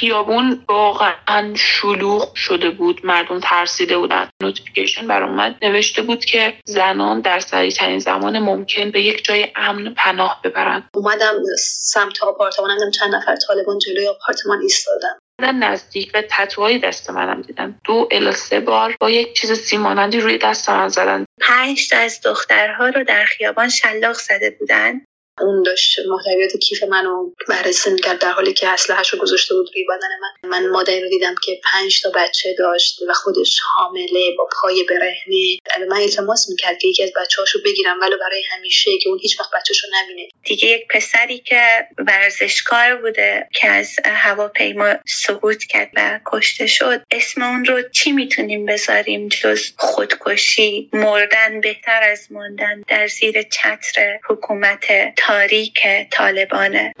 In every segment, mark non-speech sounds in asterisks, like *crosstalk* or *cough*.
خیابون واقعا شلوغ شده بود. مردم ترسیده بودن. نوتیفیکیشن بر اومد. نوشته بود که زنان در سریع ترین زمان ممکن به یک جای امن پناه ببرند. اومدم سمت آپارتمانم. چند نفر طالبان جلوی آپارتمان ایستادن. نزدیک و تتوهای دست منم دیدن دو الا سه بار با یک چیز سیمانندی روی دست من زدن. پنج تا از دخترها رو در خیابان شلاق زده بودن. اون داشت محتویات کیف منو بررسی می‌کرد در حالی که اسلحه‌اش رو گذاشته بود روی بدن من. من مادری رو دیدم که پنج تا بچه داشت و خودش حامله با پای برهنه. من التماس می‌کرد که یکی از بچه‌هاشو بگیرم ولی برای همیشه که اون هیچ وقت بچه‌شو نبینه. دیگه یک پسری که ورزشکار بوده که از هواپیما سقوط کرد و کشته شد اسم اون رو چی می‌تونیم بذاریم جز خودکشی؟ مردن بهتر از ماندن در زیر چتر حکومت تاریک طالبانه.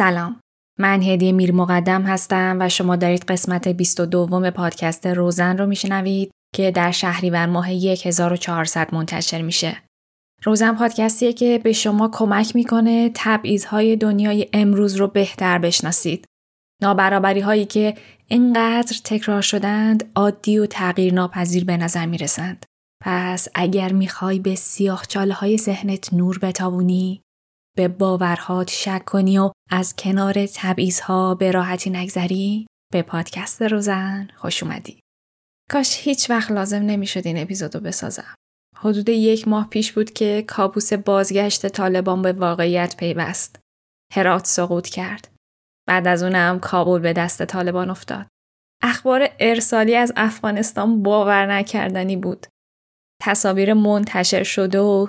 سلام. من هدیه میر مقدم هستم و شما دارید قسمت 22 پادکست روزن رو میشنوید که در شهریور ماه 1400 منتشر میشه. روزن پادکستیه که به شما کمک می‌کنه تبعیضهای دنیای امروز رو بهتر بشناسید. نابرابری هایی که اینقدر تکرار شدند عادی و تغییر ناپذیر به نظر می‌رسند. پس اگر می‌خوای به سیاه های ذهنت نور بتابونی به باورهات شک کنی و از کنار ها به راحتی نگذری به پادکست روزن خوش اومدی. کاش هیچ وقت لازم نمی‌شد این اپیزودو بسازم. حدود یک ماه پیش بود که کابوس بازگشت طالبان به واقعیت پیوست. هرات سقوط کرد. بعد از اونم کابل به دست طالبان افتاد. اخبار ارسالی از افغانستان باور نکردنی بود. تصاویر منتشر شده و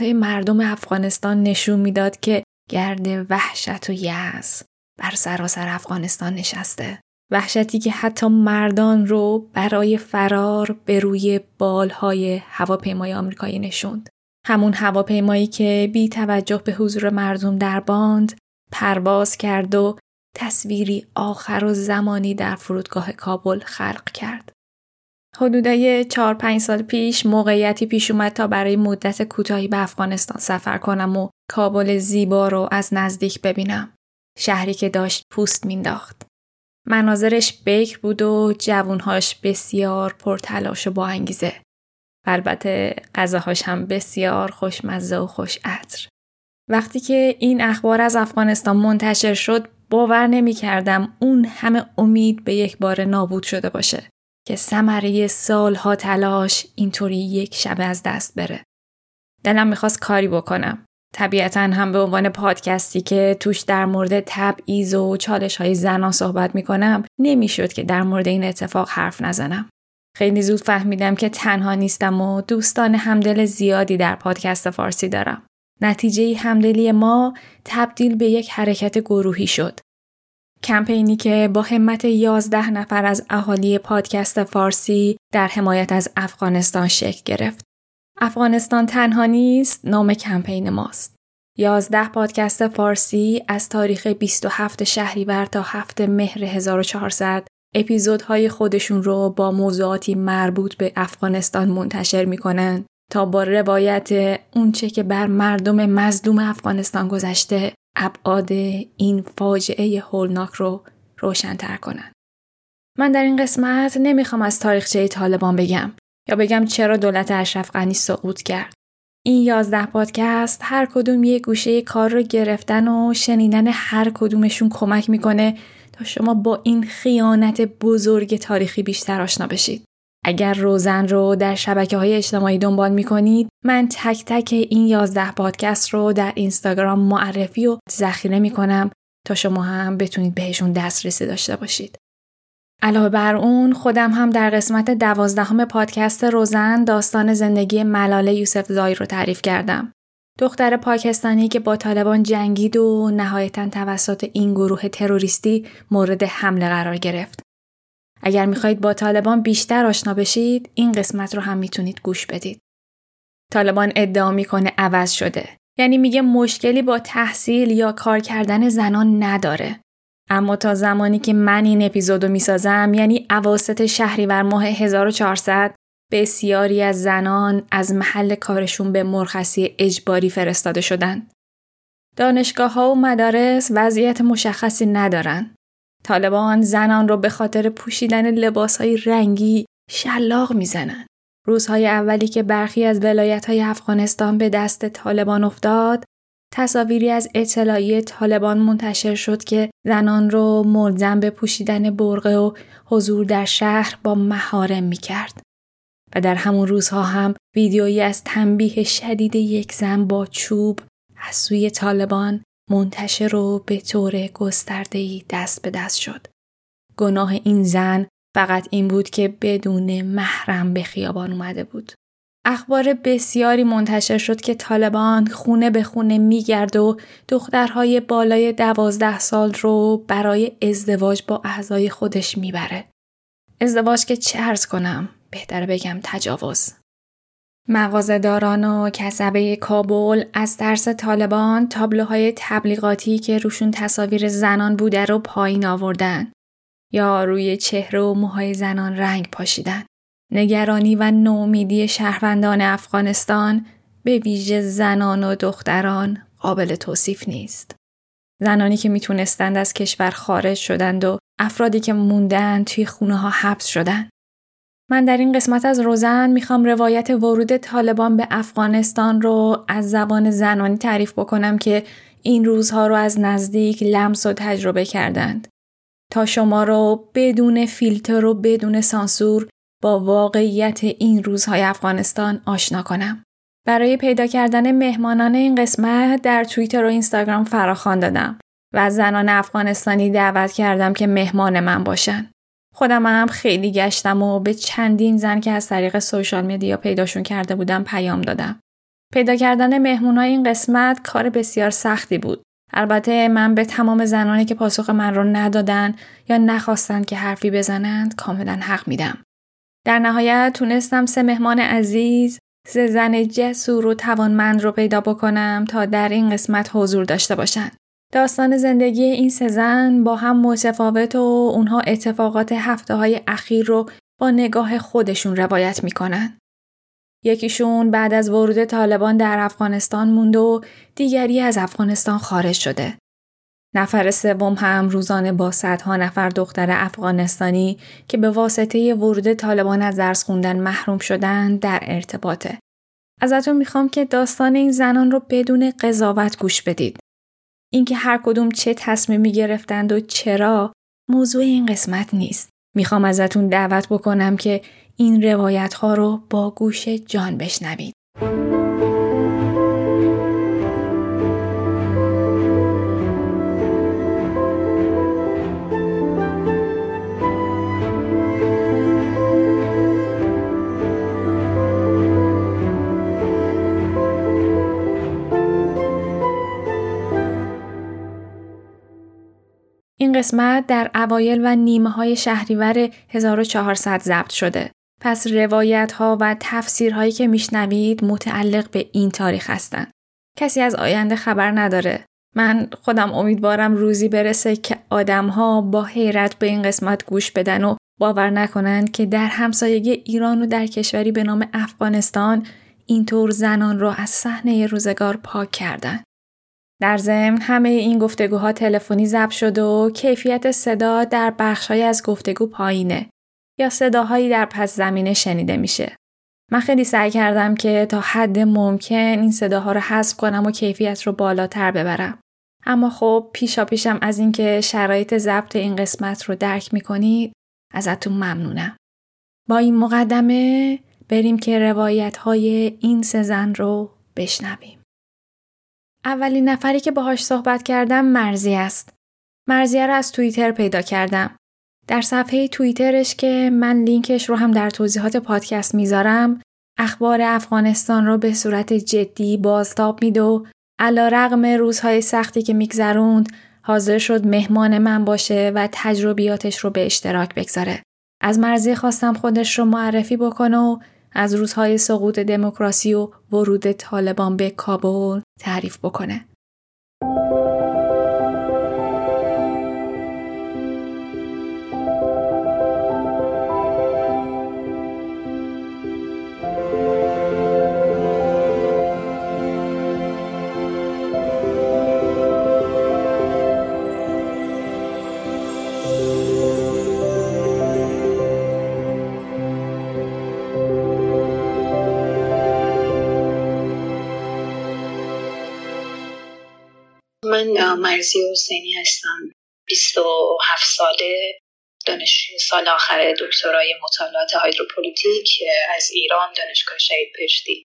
های مردم افغانستان نشون می‌داد که گرد وحشت و یأس بر سراسر افغانستان نشسته. وحشتی که حتی مردان رو برای فرار به روی بالهای هواپیمای آمریکایی نشوند. همون هواپیمایی که بی توجه به حضور مردم در باند پرواز کرد و تصویری آخر و زمانی در فرودگاه کابل خلق کرد. حدودای 4 5 سال پیش موقعیتی پیش اومد تا برای مدت کوتاهی به افغانستان سفر کنم و کابل زیبا رو از نزدیک ببینم. شهری که داشت پوست مینداخت. مناظرش بکر بود و جوونهاش بسیار پرتلاش و با انگیزه. البته غذاهاش هم بسیار خوشمزه و خوش عطر. وقتی که این اخبار از افغانستان منتشر شد باور نمی کردم اون همه امید به یک بار نابود شده باشه. که ثمره سالها تلاش اینطوری یک شب از دست بره. دلم می‌خواست کاری بکنم. طبیعتا هم به عنوان پادکستی که توش در مورد تبعیض و چالش های زنان صحبت می‌کنم نمی‌شد که در مورد این اتفاق حرف نزنم. خیلی زود فهمیدم که تنها نیستم و دوستان همدل زیادی در پادکست فارسی دارم. نتیجه همدلی ما تبدیل به یک حرکت گروهی شد کمپینی که با همت 11 نفر از اهالی پادکست فارسی در حمایت از افغانستان شکل گرفت. افغانستان تنها نیست نام کمپین ماست. 11 پادکست فارسی از تاریخ 27 شهریور تا 7 مهر 1400 اپیزودهای خودشون رو با موضوعاتی مربوط به افغانستان منتشر می‌کنن تا با روایت اونچه که بر مردم مظلوم افغانستان گذشته ابعاد این فاجعه هولناک رو روشنتر کنن. من در این قسمت نمی‌خوام از تاریخچه طالبان بگم یا بگم چرا دولت اشرف غنی سقوط کرد. این یازده پادکست هر کدوم یه گوشه کار رو گرفتن و شنیدن هر کدومشون کمک می‌کنه تا شما با این خیانت بزرگ تاریخی بیشتر آشنا بشید. اگر روزن رو در شبکه های اجتماعی دنبال می کنید من تک تک این یازده پادکست رو در اینستاگرام معرفی و ذخیره می کنم تا شما هم بتونید بهشون دسترسی داشته باشید. علاوه بر اون خودم هم در قسمت دوازدهم پادکست روزن داستان زندگی ملاله یوسف زای رو تعریف کردم. دختر پاکستانی که با طالبان جنگید و نهایتا توسط این گروه تروریستی مورد حمله قرار گرفت. اگر می‌خواهید با طالبان بیشتر آشنا بشید این قسمت رو هم می‌تونید گوش بدید. طالبان ادعا می‌کنه عوض شده. یعنی میگه مشکلی با تحصیل یا کار کردن زنان نداره. اما تا زمانی که من این اپیزودو می‌سازم یعنی اواسط شهریور ماه 1400 بسیاری از زنان از محل کارشون به مرخصی اجباری فرستاده شدند. دانشگاه ها و مدارس وضعیت مشخصی ندارن. طالبان زنان رو به خاطر پوشیدن لباس های رنگی شلاق می‌زنن. روزهای اولی که برخی از ولایت های افغانستان به دست طالبان افتاد، تصاویری از اطلاعی طالبان منتشر شد که زنان رو ملزم به پوشیدن برقه و حضور در شهر با مهارم می کرد. و در همون روزها هم ویدیویی از تنبیه شدید یک زن با چوب از سوی طالبان منتشر و به طور گستردهی دست به دست شد. گناه این زن فقط این بود که بدون محرم به خیابان اومده بود. اخبار بسیاری منتشر شد که طالبان خونه به خونه میگرد و دخترهای بالای دوازده سال رو برای ازدواج با اعضای خودش می‌بره. ازدواج که چه ارز کنم؟ بهتر بگم تجاوز. مغازهداران و کسبه کابل از درس طالبان تابلوهای تبلیغاتی که روشون تصاویر زنان بوده رو پایین آوردن یا روی چهره و موهای زنان رنگ پاشیدن. نگرانی و نومیدی شهروندان افغانستان به ویژه زنان و دختران قابل توصیف نیست. زنانی که می‌تونستند از کشور خارج شدند و افرادی که موندن توی خونه ها حبس شدند. من در این قسمت از روزن می‌خوام روایت ورود طالبان به افغانستان رو از زبان زنانی تعریف بکنم که این روزها رو از نزدیک لمس و تجربه کردند. تا شما رو بدون فیلتر و بدون سانسور با واقعیت این روزهای افغانستان آشنا کنم. برای پیدا کردن مهمانان این قسمت در توییتر و اینستاگرام فراخوان دادم و زنان افغانستانی دعوت کردم که مهمان من باشن. خودم هم خیلی گشتم و به چندین زن که از طریق سوشال مدیا پیداشون کرده بودم پیام دادم. پیدا کردن مهمونای این قسمت کار بسیار سختی بود. البته من به تمام زنانی که پاسخ من رو ندادن یا نخواستند که حرفی بزنند کاملا حق میدم. در نهایت تونستم سه مهمان عزیز، سه زن جسور و توانمند رو پیدا بکنم تا در این قسمت حضور داشته باشند. داستان زندگی این سه زن با هم متفاوت و اونها اتفاقات هفته های اخیر رو با نگاه خودشون روایت می‌کنن. یکیشون بعد از ورود طالبان در افغانستان موند و دیگری از افغانستان خارج شده. نفر سوم هم روزانه با صدها نفر دختر افغانستانی که به واسطه ورود طالبان از درس خوندن محروم شدن در ارتباطه. ازتون می‌خوام که داستان این زنان رو بدون قضاوت گوش بدید. اینکه هر کدوم چه تصمیمی گرفتند و چرا موضوع این قسمت نیست. می‌خوام ازتون دعوت بکنم که این روایت ها رو با گوش جان بشنوید. این قسمت در اوایل و نیمه های شهریور 1400 ضبط شده. پس روایت ها و تفسیرهایی که میشنوید متعلق به این تاریخ هستند. کسی از آینده خبر نداره. من خودم امیدوارم روزی برسه که آدم ها با حیرت به این قسمت گوش بدن و باور نکنند که در همسایگی ایران و در کشوری به نام افغانستان اینطور زنان را از صحنه روزگار پاک کردند. در ضمن همه این گفتگوها تلفنی ضبط شده و کیفیت صدا در بخشهایی از گفتگو پایینه یا صداهایی در پس زمینه شنیده میشه. من خیلی سعی کردم که تا حد ممکن این صداها رو حذف کنم و کیفیت رو بالاتر ببرم. اما خب پیشا پیشم از اینکه شرایط ضبط این قسمت رو درک می‌کنید ازتون ممنونم. با این مقدمه بریم که روایت های این سه زن رو بشنویم. اولین نفری که باهاش صحبت کردم مرزی است. مرزیه رو از توییتر پیدا کردم. در صفحه توییترش که من لینکش رو هم در توضیحات پادکست می‌ذارم اخبار افغانستان رو به صورت جدی بازتاب میده و علا رقم روزهای سختی که میگذروند حاضر شد مهمان من باشه و تجربیاتش رو به اشتراک بگذاره. از مرزی خواستم خودش رو معرفی بکنه و از روزهای سقوط دموکراسی و ورود طالبان به کابل تعریف بکنه. مرزی حسینی هستم 27 ساله دانشجوی سال آخر دکترای مطالعات هایدروپولیتیک از ایران دانشگاه شهید پشتی.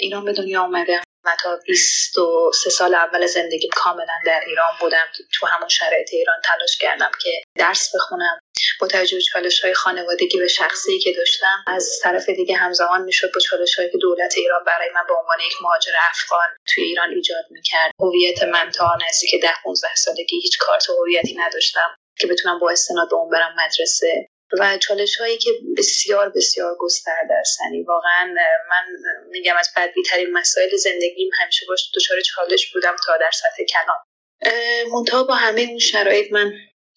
ایران به دنیا آمدم و تا 23 سال اول زندگیم کاملا در ایران بودم. تو همون شرایط ایران تلاش کردم که درس بخونم. با توجه به چالش های خانوادگی و شخصی که داشتم از طرف دیگه همزمان می‌شد با چالش هایی که دولت ایران برای من به عنوان یک مهاجر افغان توی ایران ایجاد می‌کرد. هویت من تا نزدیک ده 15 سالگی هیچ کارت هویتی نداشتم که بتونم با استناد به اون برم مدرسه. و چالش هایی که بسیار بسیار گسترده است. یعنی واقعا من میگم از بدبی ترین مسائل زندگیم همیشه باش دچار چالش بودم تا در سطح کلام منتها با همه اون شرایط من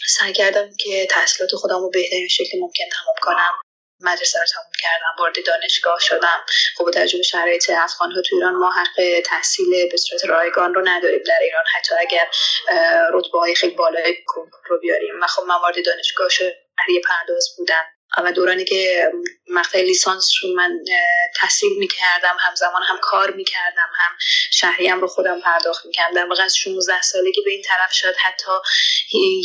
سعی کردم که تحصیلات خودم رو بهترین شکل ممکن تمام کنم. مدرسه رو تموم کردم وارد دانشگاه شدم. خب با توجه به شرایط افغان ها تو ایران ما حق تحصیل به صورت رایگان رو نداریم در ایران. حتی اگر رتبه های خیلی بالای رو بیاریم. و خب من وارد دانشگاه شدم پرداز بودم. و دورانی که مقطع لیسانس رو من تحصیل می‌کردم همزمان هم کار می‌کردم هم شهریم رو خودم پرداخت می‌کردم. در واقع از 16 سالگی به این طرف شد حتی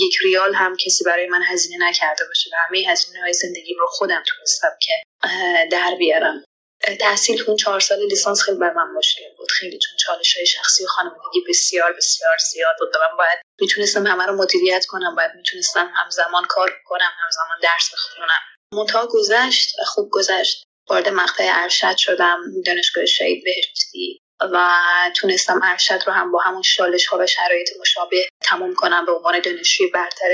یک ریال هم کسی برای من هزینه نکرده باشه. و همه هزینه های زندگیم رو خودم تونستم که در بیارم. تحصیل اون چهار سال لیسانس خیلی بر من مشکل بود. خیلی چون چالش های شخصی و خانوادگی بسیار بسیار زیاد بود من باید می‌تونستم همه رو مدیریت کنم باید می‌تونستم همزمان کار کنم همزمان درس بخونم. منتها گذشت خوب گذشت. وارد مقطع ارشد شدم دانشگاه شهید بهشتی و تونستم ارشد رو هم با همون شالش ها و شرایط مشابه تموم کنم. به عنوان دانشجوی برتر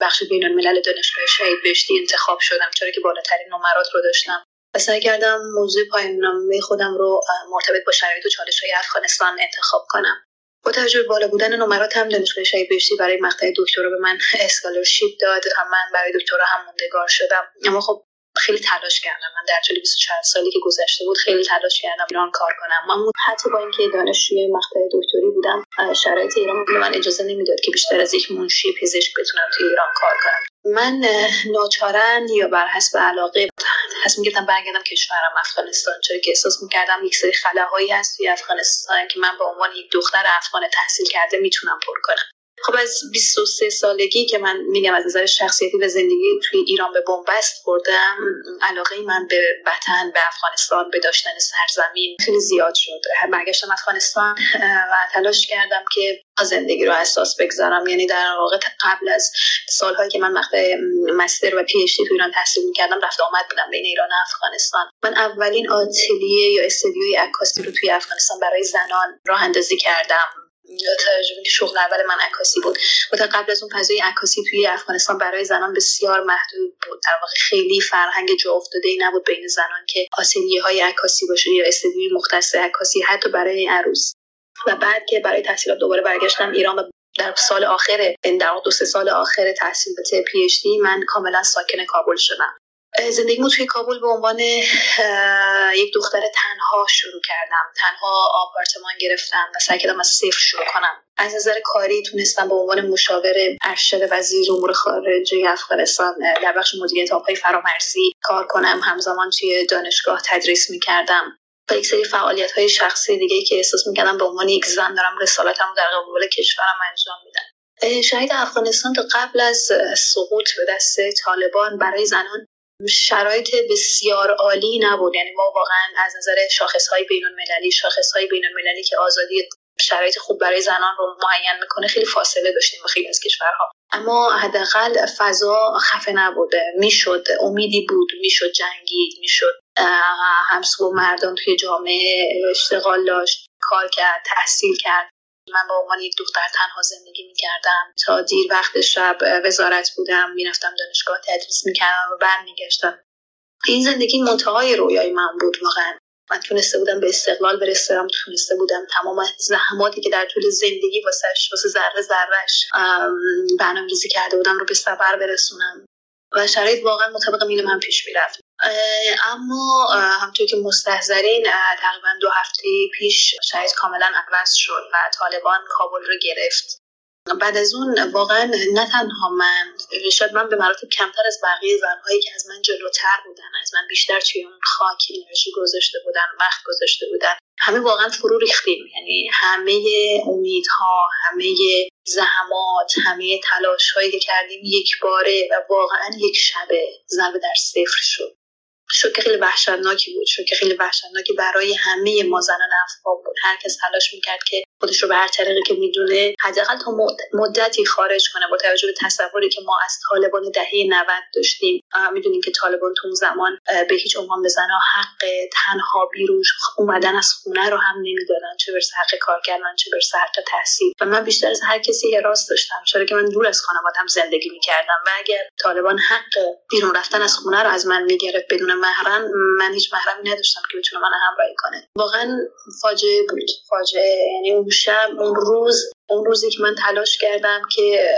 بخش بین الملل دانشگاه شهید بهشتی انتخاب شدم چرا که بالاترین نمرات رو داشتم. و سعی کردم موضوع پایان خودم رو مرتبط با شرایط و چالش های افغانستان انتخاب کنم. با توجه بالا بودن نمرات هم دانشگاه شهید بهشتی برای مقطع دکترا به من *laughs* اسکالرشیپ داد و من برای دکترا هم موندگار شدم. اما خب خیلی تلاش کردم. من در طول 24 سالی که گذشته بود خیلی تلاش کردم ایران کار کنم. من حتی با اینکه دانشجوی مقطع دکتری بودم شرایط ایران به من اجازه نمی‌داد که بیشتر از یک منشی پزشک بتونم توی ایران کار کنم. من ناچارن یا بر حسب علاقه تصمیم گرفتم برگردم کشورم افغانستان چون که احساس می‌کردم یک سری خلاهایی هست توی افغانستان که من به عنوان یک دختر افغان تحصیل کرده می‌تونم پر کنم. خب از 23 سالگی که من میگم از نظر شخصیتی و زندگی توی ایران به بنبست خوردم علاقه من به وطن به افغانستان به داشتن سرزمین خیلی زیاد شد. برگشتم افغانستان و تلاش کردم که زندگی رو اساس بگذارم. یعنی در واقع قبل از سالهایی که من مقطع مستر و پی اچ دی تو ایران تحصیل می‌کردم رفت آمد بودم بین ایران و افغانستان. من اولین آتلیه یا استودیوی عکاسی رو توی افغانستان برای زنان راه اندازی کردم. ترجمه شغل اول من عکاسی بود. و تا قبل از اون فضای عکاسی توی افغانستان برای زنان بسیار محدود بود. در واقع خیلی فرهنگ جا افتاده ای نبود بین زنان که آسیلیه های عکاسی باشه یا استدیوی مختص عکاسی حتی برای عروس. و بعد که برای تحصیلات دوباره برگشتم ایران و در سال آخر در دو سه سال آخر تحصیل به پی دی من کاملا ساکن کابل شدم. زندگیمو توی کابل به عنوان یک دختر تنها شروع کردم. تنها آپارتمان گرفتم و سعی کردم از صفر شروع کنم. از نظر کاری تونستم به عنوان مشاور ارشد وزیر امور خارجه افغانستان در بخش مدیریت آبهای فرامرزی کار کنم. همزمان توی دانشگاه تدریس می‌کردم. و یک سری فعالیت های شخصی دیگه که احساس می‌کردم به عنوان یک زن دارم رسالتم در قبول کشورم انجام میدم. شهید افغانستان تا قبل از سقوط به دست طالبان برای زنان شرایط بسیار عالی نبود. یعنی ما واقعا از نظر شاخص های بین المللی شاخص های بین المللی که آزادی شرایط خوب برای زنان رو معین می‌کنه خیلی فاصله داشتیم با خیلی از کشورها. اما حداقل فضا خفه نبوده می‌شد امیدی بود. می‌شد جنگید می‌شد همسو مردان توی جامعه اشتغال داشت کار کرد تحصیل کرد. من با عنوان یک دختر تنها زندگی می‌کردم. تا دیر وقت شب وزارت بودم می‌رفتم دانشگاه تدریس می‌کردم و برمیگشتم. این زندگی منتهای رویای من بود واقعا. من تونسته بودم به استقلال برسم تونسته بودم تمام زحماتی که در طول زندگی واسه واسه ذره ذرهش برنامه ریزی کرده بودم رو به سفر برسونم. و شرایط واقعا مطابق میل من پیش می‌رفت. اما همطور که مستحضرین تقریبا دو هفته پیش شاید کاملا عوض شد و طالبان کابل رو گرفت. بعد از اون واقعا نه تنها من شاید من به مراتب کمتر از بقیه زنهایی که از من جلوتر بودن از من بیشتر توی اون خاک انرژی گذاشته بودن وقت گذاشته بودن همه واقعا فرو ریختیم. یعنی همه امیدها همه زحمات همه تلاش هایی که کردیم یک باره و واقعا یک شبه ضربه در صفر شد. شوک خیلی وحشتناکی بود. شوک خیلی وحشتناکی برای همه ما زنان افغان بود. هر کس تلاش می‌کرد که خودش رو به هر طریقی که می‌دونه حداقل تا مدتی خارج کنه با توجه به تصوری که ما از طالبان دهه 90 داشتیم. می‌دونیم که طالبان تو اون زمان به هیچ عنوان به زنها حق تنها بیرون اومدن از خونه رو هم نمی‌دادن. چه برسه حق کار کردن چه برسه حق تحصیل. و من بیشتر از هر کسی حراس داشتم. چرا که من دور از خانوادم زندگی می‌کردم. و اگر طالبان حق بیرون رفتن از خونه رو از من می‌گرفت بدون محرم من هیچ محرمی نداشتم که بتونه من همراهی کنه. واقعا فاجعه بود. فاجعه یعنی اون شب اون روز اون روزی که من تلاش کردم که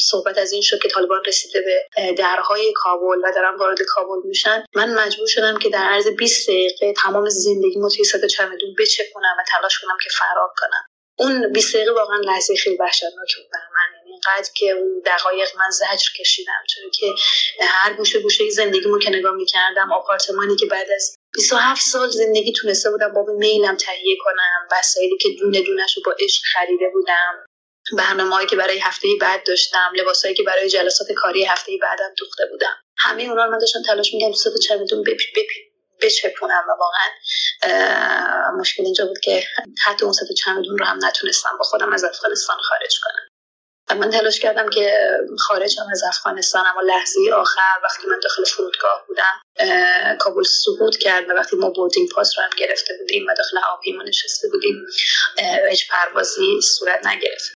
صحبت از این شد که طالبان رسیده به درهای کابل و دارم وارد کابل میشن. من مجبور شدم که در عرض 20 دقیقه تمام زندگی توی صد چمدون بچپونم و تلاش کنم که فرار کنم. اون 20 دقیقه واقعا لحظه خیلی وحشتناکی بود من. اینقدر که اون دقایق من زجر کشیدم چون که هر گوشه گوشه زندگیمو که نگاه می‌کردم آپارتمانی که بعد از 27 سال زندگی تونسته بودم باب میلم تهیه کنم وسایلی که دونه دونش رو با عشق خریده بودم برنامه که برای هفته بعد داشتم لباسایی که برای جلسات کاری هفته بعدم دوخته بودم. همه اونا رو من داشتم تلاش می‌کردم تو چمدون بچپونم و واقعا مشکل اینجا بود که حتی اون ست چمدون رو هم نتونستم با خودم از افغانستان خارج کنم. من تلاش کردم که خارج شم از افغانستان اما لحظه آخر وقتی من داخل فرودگاه بودم کابل سقوط کرد و وقتی ما boarding pass رو هم گرفته بودیم و داخل هواپیما نشسته بودیم هیچ پروازی صورت نگرفت.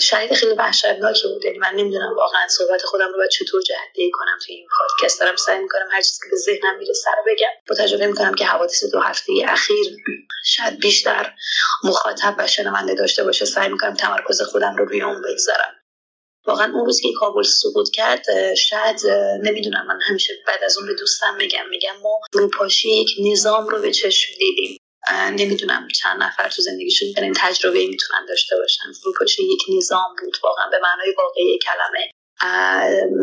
شرایط خیلی وحشتناکی بود. یعنی من نمی‌دونم واقعا صحبت خودم رو باید چطور جهت‌دهی کنم توی این پادکست. دارم سعی می‌کنم هر چیزی که به ذهنم می‌رسه رو بگم. با تجربه می‌کنم که حوادث دو هفته اخیر شاید بیشتر مخاطب و شنونده داشته باشه. سعی می‌کنم تمرکز خودم رو روی اون بگذارم. واقعا اون روز که کابل سقوط کرد شاید نمی‌دونم من همیشه بعد از اون به دوستم میگم. میگم ما فروپاشی یک نظام رو به چشم دیدیم. نمی‌دونم چند نفر تو زندگیشون این تجربه می‌تونن داشته باشن. فروپاشی یک نظام بود واقعا به معنای واقعی کلمه.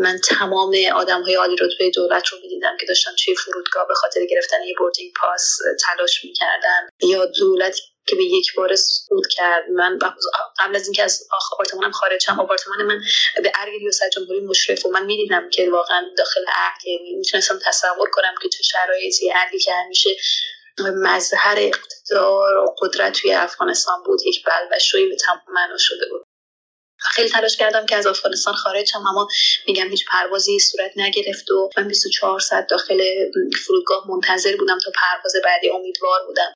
من تمام آدم های عالی رتبه دولت رو می‌دیدم که داشتن توی فرودگاه به خاطر گرفتن یه boarding pass تلاش می‌کردن. یا دولت که به یک بار سقوط کرد. من قبل از اینکه از آپارتمانم خارج شم آپارتمان من به ارگ ریاست جمهوری مشرف و من می‌دیدم که واقعا داخل ارگ می‌تونستم تصور کنم که چه شرایطی ارگی که همیشه مظهر اقتدار و قدرت توی افغانستان بود. یک بلبشوی به تمام معنا شده بود. خیلی تلاش کردم که از افغانستان خارج شم اما میگم هیچ پروازی صورت نگرفت و من 24 ساعت داخل فرودگاه منتظر بودم تا پرواز بعدی امیدوار بودم.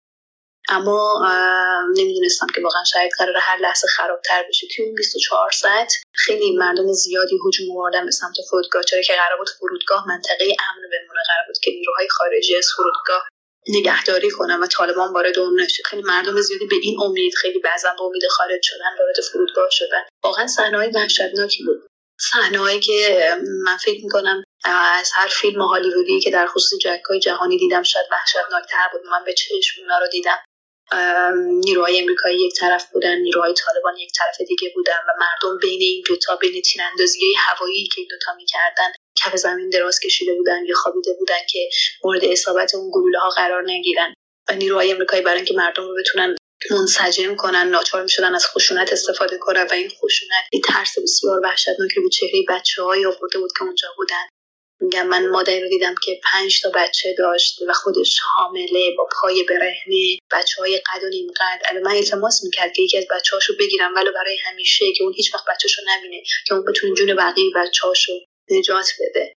اما نمی‌دونستم که واقعا شاید قرار هر لحظه خرابتر بشه. توی اون 24 ساعت خیلی مردم زیادی هجوم آوردن به سمت فرودگاه چرا که قرار بود فرودگاه منطقه امن بمونه. قرار بود که نیروهای خارجی از فرودگاه نگهداری کنن و طالبان وارد اون نشه. خیلی مردم زیادی به این امید خیلی بعضا به امید خارج شدن وارد فرودگاه شدن. واقعا صحنه‌های وحشتناکی بود. صحنه‌هایی که من فکر می‌کنم از هر فیلم هالیوودی که در خصوص جنگ‌های جهانی دیدم شاید وحشتناکتر بود. من به چشم اونا رو دیدم. نیروهای امریکایی یک طرف بودن نیروهای طالبان یک طرف دیگه بودن و مردم بین این دوتا بین تین اندازی هوایی که این دوتا می‌کردن کف زمین دراز کشیده بودن یا خوابیده بودن که مورد اصابت اون گلوله ها قرار نگیرن. و نیروهای امریکایی برای اینکه مردم رو بتونن منسجم کنن ناچار می‌شدن از خشونت استفاده کنن و این خشونت این ترس بسیار وحشتناکی بود. چهره بچه های آورده بود که اونجا بودن. میگم من مادری رو دیدم که پنج تا بچه داشت و خودش حامله با پای برهنه. بچه های قد و نیم قد. من التماس می‌کرد که یکی از بچه هاشو بگیرم ولی برای همیشه که اون هیچ وقت بچهشو نبینه که اون بتونه جون بقیه بچه هاشو نجات بده.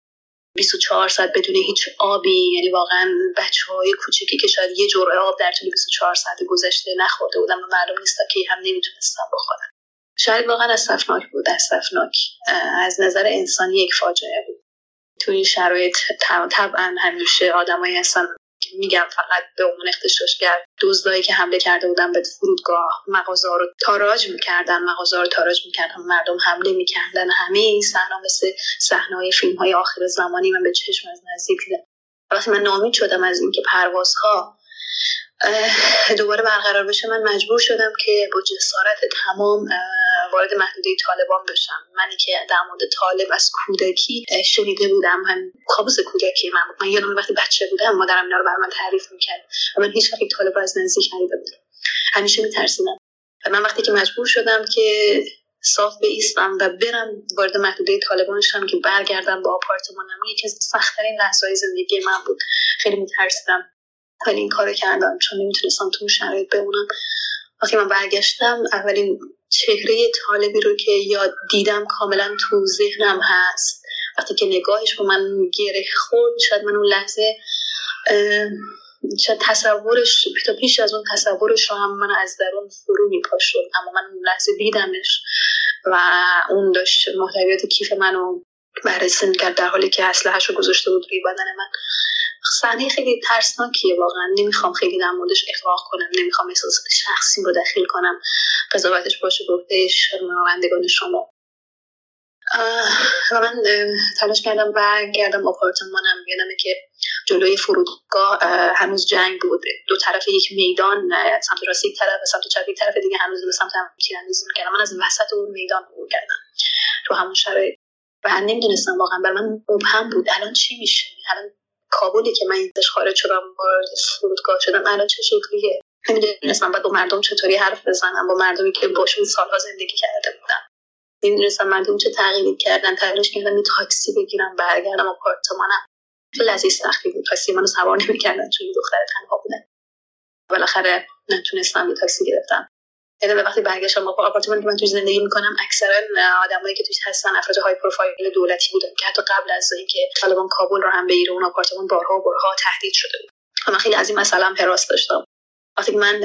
24 ساعت بدون هیچ آبی. یعنی واقعا بچه های کوچیکی که شاید یه جرعه آب در طول 24 ساعت گذشته نخورده بودم و معلوم نیست که هم نمی‌تونستم بخورم شاید واقعا اسفناک بود. اسفناک از نظر انسانی یک فاجعه بود. توی این شرایط طبعا همیشه آدمایی هستن میگم فقط به عنوان اختشاشگر دزدایی که حمله کرده بودن به فرودگاه مغازه رو تاراج می‌کردن مغازه رو تاراج می‌کردن مردم حمله می‌کردن. همه این صحنه مثل صحنه های فیلم های آخر زمانی من به چشم از نزدیک دیدم. وقتی من نامید شدم از اینکه پروازها دوباره برقرار بشه من مجبور شدم که با جسارت تمام وارد محدوده طالبان بشم. منی که در مورد طالب از کودکی شنیده بودم. من کابوس کودکی من بود. من یادم وقتی بچه بودم مادرم اینا رو بر من تعریف می‌کرد و من هیچ وقت طالب رو از نزدیک ندیده بودم. همیشه میترسیدم. و من وقتی که مجبور شدم که صاف ایستم و برم وارد محدوده طالبان شدم که برگردم با آپارتمانم یکی از سختترین لحظه زندگی من بود. خیلی میترسیدم. ولی این کارو کردم چون نمی‌تونستم تو شرایط بمونم. وقتی من برگشتم اولین چهره طالبی رو که یاد دیدم کاملا تو ذهنم هست. وقتی که نگاهش به من گره خورد شاید من اون لحظه شاید تصورش تا پیش از اون تصورش رو هم من از درون فرو میپا شد اما من اون لحظه دیدمش و اون داشت محتویات کیف منو بررسی کرد در حالی که اسلحه‌اش رو گذاشته بود روی بدن من. صحنه خیلی ترسناکیه واقعا. نمی‌خوام خیلی در موردش اقراق کنم نمی‌خوام احساسات شخصی رو دخیل کنم. قضاوتش باشه به شنوندگان شما. و من تلاش کردم برگردم آپارتمانم. یادمه که جلوی فرودگاه هنوز جنگ بود. دو طرف یک میدان سمت راست یک طرف و سمت چپ یک طرف دیگه هنوز به سمت هم تیراندازی می‌کردم. من از وسط اون میدان عبور کردم. تو همون شرایط. و نمی‌دونستم واقعا. بر من مبهم بود. الان چی میشه؟ الان کابلی که من ازش خارج شدم وارد فرودگاه شدم. الان چه شکلیه؟ نمی‌دونستم. باید با مردم چطوری حرف بزنم؟ با مردمی که باشون سالها زندگی کرده بودم. نمی‌دونستم مردم چه تغییری کردن. تلاش کردم یه تاکسی بگیرم برگردم آپارتمانم. خیلی لذیذ سختی بود. تاکسی منو سوار نمی‌کردن. چون دختر تنها بودن. بالاخره نتونستم یه تاکسی گرفتم. یعنی وقتی برگشتم با آپارتمانی که من توش زندگی می‌کنم اکثرا آدمایی که توش هستن افراد high profile دولتی بودن که حتی قبل از اینکه طالبان کابل رو هم بگیره اون آپارتمان بارها و بارها تهدید شده بود. من خیلی از این مسئله هم هراس داشتم. وقتی من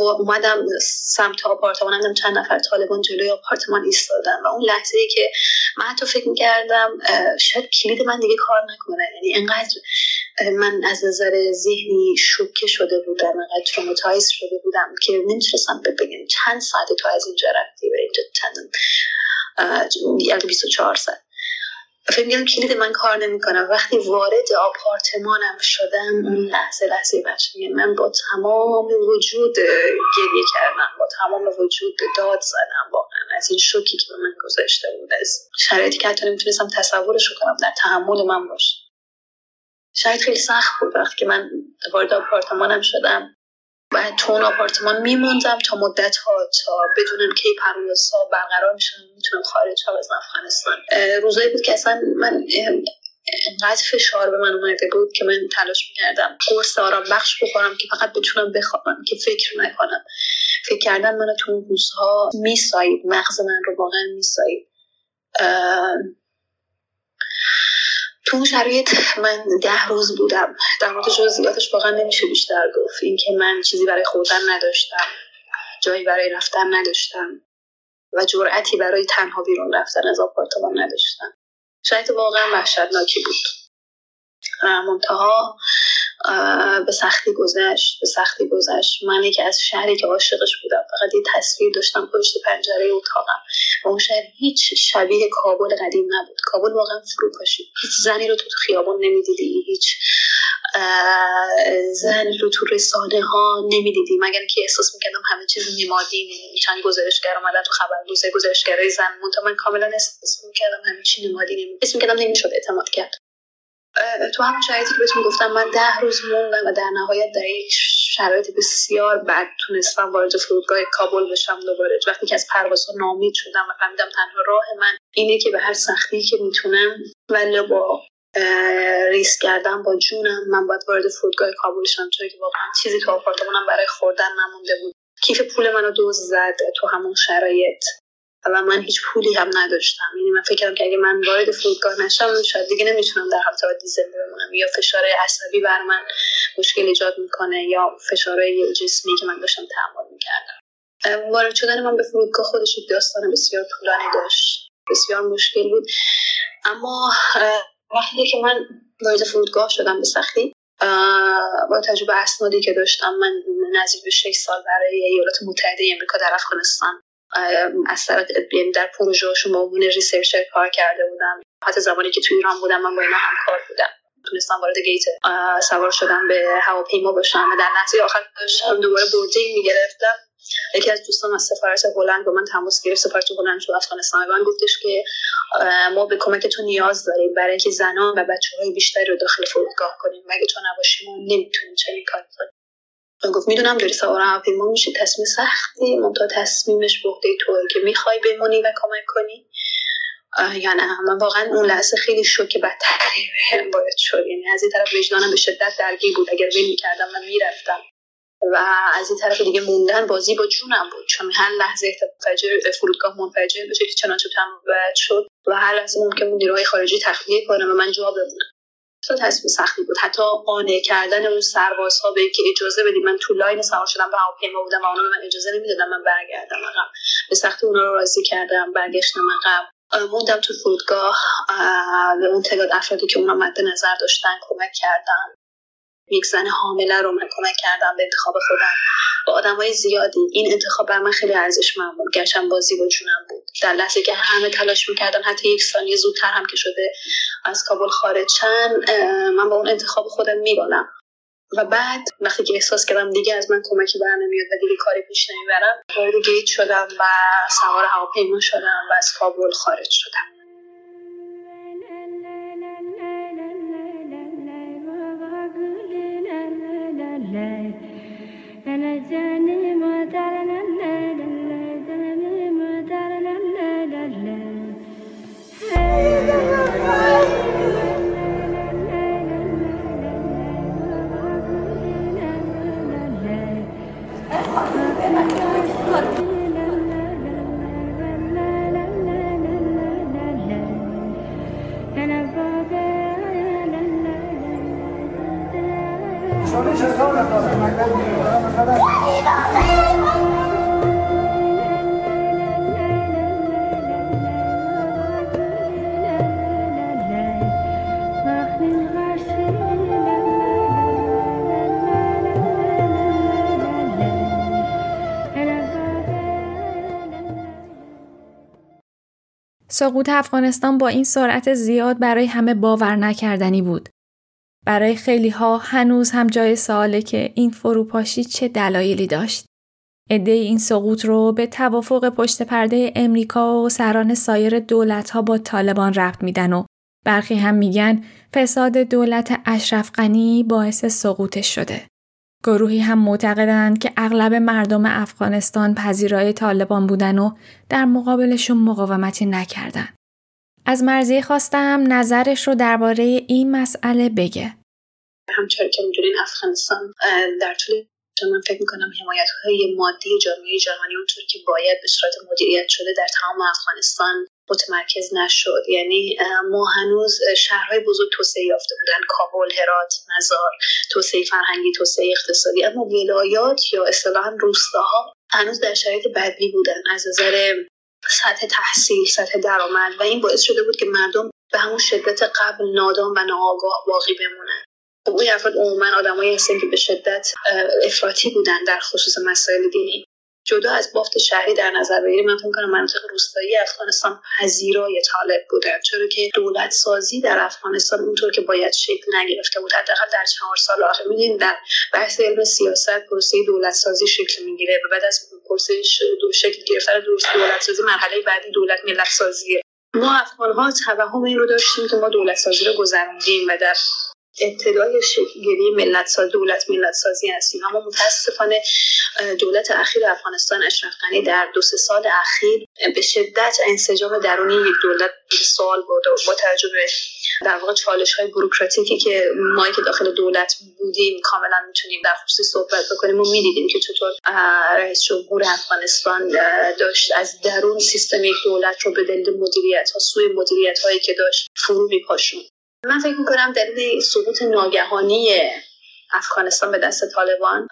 اومدم سمت آپارتمانم چند نفر طالبان جلوی آپارتمان ایستادن و اون لحظه ای که من حتی فکر می‌کردم شاید کلید من دیگه کار نکنه. یعنی انقدر من از نظر ذهنی شوکه شده بودم انقدر traumatize شده بودم که نمی‌تونستم بگم چند ساعت تو از اینجا رفتی و اینجا چند یعنی 24 ساعت. فکر میگم کلید من کار نمی‌کنم. وقتی وارد آپارتمانم شدم اون لحظه لحظه بچه من با تمام وجود گریه کردم با تمام وجود داد زدم واقعا. از این شوکی که به من گذاشته بود از شرایطی که حتی نمی‌تونستم تصورش کنم در تحمل من باشه. شاید خیلی سخت بود وقتی که من وارد آپارتمانم شدم. و تو اون آپارتمان میموندم تا مدت ها تا بدونم کی پرواز ها برقرار میشن می‌تونم خارج ها از افغانستان. روزایی بود که اصلا من انقدر فشار به من اومده بود که من تلاش می‌کردم قرص آرام بخش بخورم که فقط بتونم بخوابم که فکر نکنم. فکر کردن من تو اون روزها میسایید مغز من رو واقعا میسایید. تو اون شرایط من ده روز بودم. در مورد جزئیاتش واقعا نمیشه بیشتر گفت. اینکه من چیزی برای خوردن نداشتم جایی برای رفتن نداشتم و جرأتی برای تنها بیرون رفتن از آپارتمان نداشتم. شاید واقعا وحشتناکی بود. منتها به سختی گذشت به سختی گذشت. من که از شهری که عاشقش بودم. فقط یه تصویر داشتم پشت پنجره اتاقم. و اون شهر هیچ شبیه کابل قدیم نبود. کابل واقعا فرو پاشید هیچ زنی رو تو خیابان نمی‌دیدی. هیچ زن رو تو رسانه ها نمی‌دیدی. مگر که احساس می‌کردم همه چیز نمادینه چند گزارشگر اومدن تو خبرگزاری گزارشگرای زن من کاملا احساس می‌کردم همه چی نمادینه. اسم می‌کردم نمی‌شد اعتماد کرد. تو همون شرایطی که بهتون گفتم من ده روز موندم و در نهایت در یک شرایط بسیار بد تونستم وارد فرودگاه کابل بشم دوباره. وقتی که از پروازها نامید شدم و فهمیدم تنها راه من اینه که به هر سختی که می‌تونم ولی با ریسک کردم با جونم من باید وارد فرودگاه کابل شم. چون که واقعا چیزی تو آپارتمانم برای خوردن نمونده بود. کیف پول منو دوز زد تو همون شرایط. و من هیچ پولی هم نداشتم. یعنی من فکر کردم که اگه من وارد فرودگاه نشم شاید دیگه نمی‌تونم در حالت عادی زنده بمونم. یا فشار عصبی بر من مشکل ایجاد می‌کنه یا فشارهای جسمی که من داشتم تحمل می‌کردم. وارد شدن من به فرودگاه خودش داستان بسیار طولانی داشت. بسیار مشکل بود. اما وقتی که من وارد فرودگاه شدم به سختی با تجربه اسنادی که داشتم من نزدیک به 6 سال برای ایالات متحده امریکا در افغانستان یعنی در پروژهشون با عنوان researcher کار کرده بودم. حتی زمانی که توی ایران بودم من با اینا همکار بودم. تونستم وارد گیت سوار شدم به هواپیما باشم و در لحظه آخر داشتم دوباره boarding می‌گرفتم. یکی از دوستان از سفارت هلند با من تماس گرفت. سفارت هلند تو افغانستان من گفتش که ما به کمک تو نیاز داریم برای اینکه زنان و بچه های بیشتری رو داخل فرودگاه کنیم. مگه تو نباشی؟ ما نمی‌تونیم چنین کاری کنیم. گفت می‌دونم داری سوار هواپیما میشه تصمیم سختی منتها تصمیمش بوده توه که می‌خوای بمونی و کمک کنی. یا نه من واقعا اون لحظه خیلی شوک بدتری هم باید شد. یعنی از این طرف وجدانم به شدت درگیر بود. اگر ویل می‌کردم و می‌رفتم. و از این طرف دیگه موندن بازی با جونم بود. چون هر لحظه فجر فرودگاه منفجر بشه که چنانچه تمام شد. و هر لحظه ممکن بود نیروهای خارجی تخلیه کنه و من جواب بمونم تو تصمیم سختی بود. حتی قانع کردن اون سربازها به که اجازه بدید من تو لاین سوار شدم به هواپیما بودم و اونا من اجازه نمی‌دادن من برگردم عقب. به سختی اونا رو راضی کردم برگشتم عقب. موندم تو فرودگاه به اون تعداد افرادی که اونا مد نظر داشتن کمک کردم یک زن حامله رو من کمک کردم به انتخاب خودم. با آدم های زیادی. این انتخاب بر من خیلی ارزشمند بود. گرچه بازی با جونم بود. در لحظه که همه تلاش می‌کردن حتی یک ثانیه زودتر هم که شده از کابل خارج چند من با اون انتخاب خودم میبالم. و بعد وقتی که احساس کردم دیگه از من کمکی برم نمیاد و دیگه کاری پیش نمی‌برم وارد گیت شدم و سوار هواپیما شدم و از کابل خارج شدم. أنا الجاني ما دارنا الليلة سقوط افغانستان با این سرعت زیاد برای همه باور نکردنی بود. برای خیلی ها هنوز هم جای سواله که این فروپاشی چه دلایلی داشت. عده این سقوط رو به توافق پشت پرده امریکا و سران سایر دولت ها با طالبان ربط میدن و برخی هم میگن فساد دولت اشرف غنی باعث سقوطش شده. گروهی هم معتقدند که اغلب مردم افغانستان پذیرای طالبان بودن و در مقابلشون مقاومتی نکردن. از مرزی خواستم نظرش رو درباره این مسئله بگه. همچنین که می‌دونین افغانستان در طول من فکر می‌کنم حمایت های مادی جامعه جهانی اونطور که باید به صورت مدیریت شده در تمام افغانستان متمرکز نشد. یعنی ما هنوز شهرهای بزرگ توسعه یافته بودن. کابل هرات مزار توسعه فرهنگی توسعه اقتصادی. اما ولایات یا اصطلاحا روستاها هنوز در شرایط بدی بودن. از نظر سطح تحصیل سطح درآمد. و این باعث شده بود که مردم به همون شدت قبل نادان و ناآگاه باقی بمونن. اون افراد عموما آدمایی هستن که به شدت افراطی بودن در خصوص مسائل دینی. جدا از بافت شهری در نظر بگیریم من فکر کنم مناطق روستایی افغانستان پذیرای طالب بودن. چرا که دولت سازی در افغانستان اونطور که باید شکل نگرفته بود حداقل در چهار سال آخر. میدین در بحث علم سیاست پروسه دولت سازی شکل می‌گیره و بعد از پروسه دو شکل گرفتن دولت سازی مرحله بعدی دولت ملت سازیه ما افغان ها توهم این رو داشتیم که ما دولت سازی رو گذروندیم و در ابتدای شکلگیری ملت ساز دولت ملت سازی هستیم. اما متاسفانه دولت اخیر افغانستان اشرف غنی در دو سه سال اخیر به شدت انسجام درونی یک دولت سوال برده با توجه به در واقع چالش های بروکراتیکی که ما که داخل دولت بودیم کاملا می‌تونیم در خصوصی صحبت بکنیم. و می‌دیدیم که چطور رئیس جمهور افغانستان داشت از درون سیستم یک دولت رو به دلیل مدیریت ها سوی مدیریت هایی که داشت فرو میپاشون. من فکر می‌کنم دلیل سقوط ناگهانی افغانستان به دست طالبان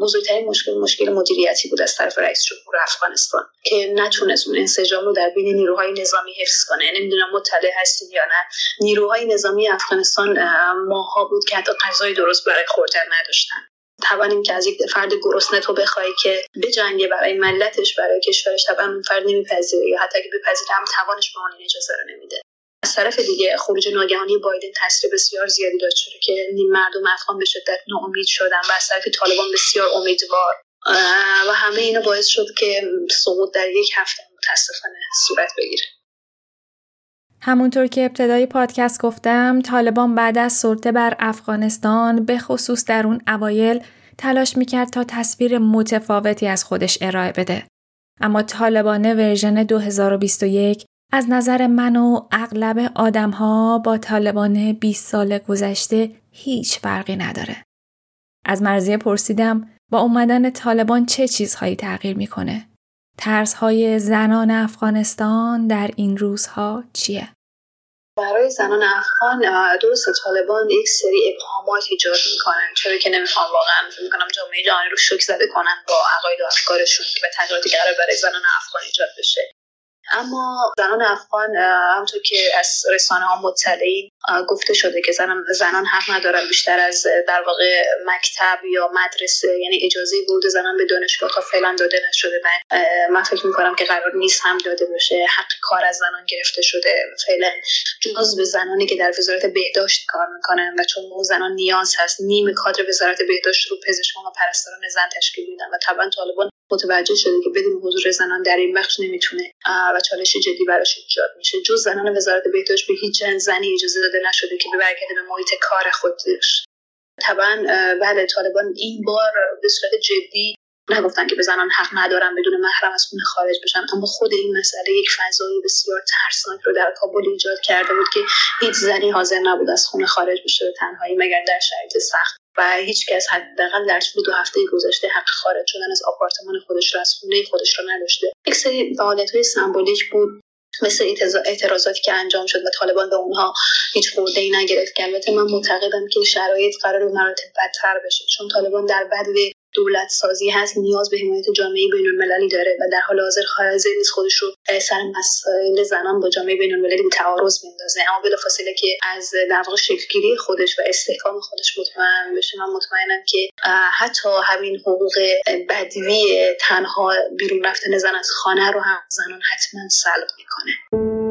بزرگترین مشکل مشکل مدیریتی بود از طرف رئیس جمهور افغانستان که نتونست اون انسجام رو در بین نیروهای نظامی حفظ کنه. نمی‌دونم مطلع هستید یا نه. نیروهای نظامی افغانستان ماها بود که حتی غذای درست برای خوردن نداشتن. توانیم که از یک فرد گرسنه تو بخوای که بجنگه برای ملتش برای کشورش طبعا اون فرد نمیپذیره یا حتی اگه بپذیره هم توانش به اون اجازه رو نمیده. از طرف دیگه خروج ناگهانی بایدن تاثیر بسیار زیادی داشت چون که مردم افغان به شدت ناامید شدن و از طرف طالبان بسیار امیدوار و همه اینا باعث شد که سقوط در یک هفته متاسفانه صورت بگیره همونطور که ابتدای پادکست گفتم طالبان بعد از سلطه بر افغانستان به خصوص در اون اوایل تلاش می‌کرد تا تصویر متفاوتی از خودش ارائه بده. اما طالبان ورژن 2021 از نظر من و اغلب آدم ها با طالبان 20 سال گذشته هیچ فرقی نداره. از مرزیه پرسیدم با اومدن طالبان چه چیزهایی تغییر می‌کنه؟ ترس های زنان افغانستان در این روزها چیه؟ برای زنان افغان درست طالبان یک سری ابهامات ایجاد می‌کنن چرا که نمی‌خوام واقعا فکر می‌کنم جامعه جهانی رو شوک زده کنن با عقاید و افکارشون که به تغییراتی قرار برای زنان افغان ایجاد بشه اما زنان افغان همونطور که از رسانه ها مطلعین گفته شده که زنان, زنان حق ندارن بیشتر از در واقع مکتب یا مدرسه یعنی اجازه ورود زنان به دانشگاه فعلا داده نشده من, من فکر می‌کنم که قرار نیست هم داده باشه حق کار از زنان گرفته شده. فعلا جز به زنانی که در وزارت بهداشت کار می‌کنن و چون اون زنان نیاز هست نیم کادر وزارت بهداشت رو پزشکان و پرستاران زن تشکیل میدن و طبعا طالبان متوجه شده که بدون حضور زنان در این بخش نمی‌تونه و چالش جدی براش ایجاد میشه. جز زنان وزارت بهداشت به هیچ زنی اجازه داده نشده که برگرده به محیط کار خودش. طبعا بله طالبان این بار به صورت جدی نگفتن که به زنان حق ندارن بدون محرم از خونه خارج بشن. اما خود این مسئله یک فضای بسیار ترسناک رو در کابل ایجاد کرده بود که هیچ زنی حاضر نبود از خونه خارج بشه به تنهایی مگر در شرایط سخت. و هیچ کس حداقل در طول دو هفته گذشته حق خارج شدن از آپارتمان خودش رو از خونه خودش رو نداشته. یک سری فعالیت های سمبولیک بود. مثل اعتراضاتی که انجام شد و طالبان به اونها هیچ خورده ای نگرفت البته من معتقدم که شرایط قرار مراتب بدتر بشه چون طالبان در بدو دولت سازی هست نیاز به حمایت جامعه بین المللی داره و در حال حاضر حاضر نیست خودش رو سر مسائل زنان با جامعه بین المللی تعارض بندازه. اما بلافاصله که از در واقع شکلگیری خودش و استحکام خودش مطمئن بشه من مطمئنم که حتی همین حقوق بدوی تنها بیرون رفتن زن از خانه رو هم زنان حتما سلب می‌کنه.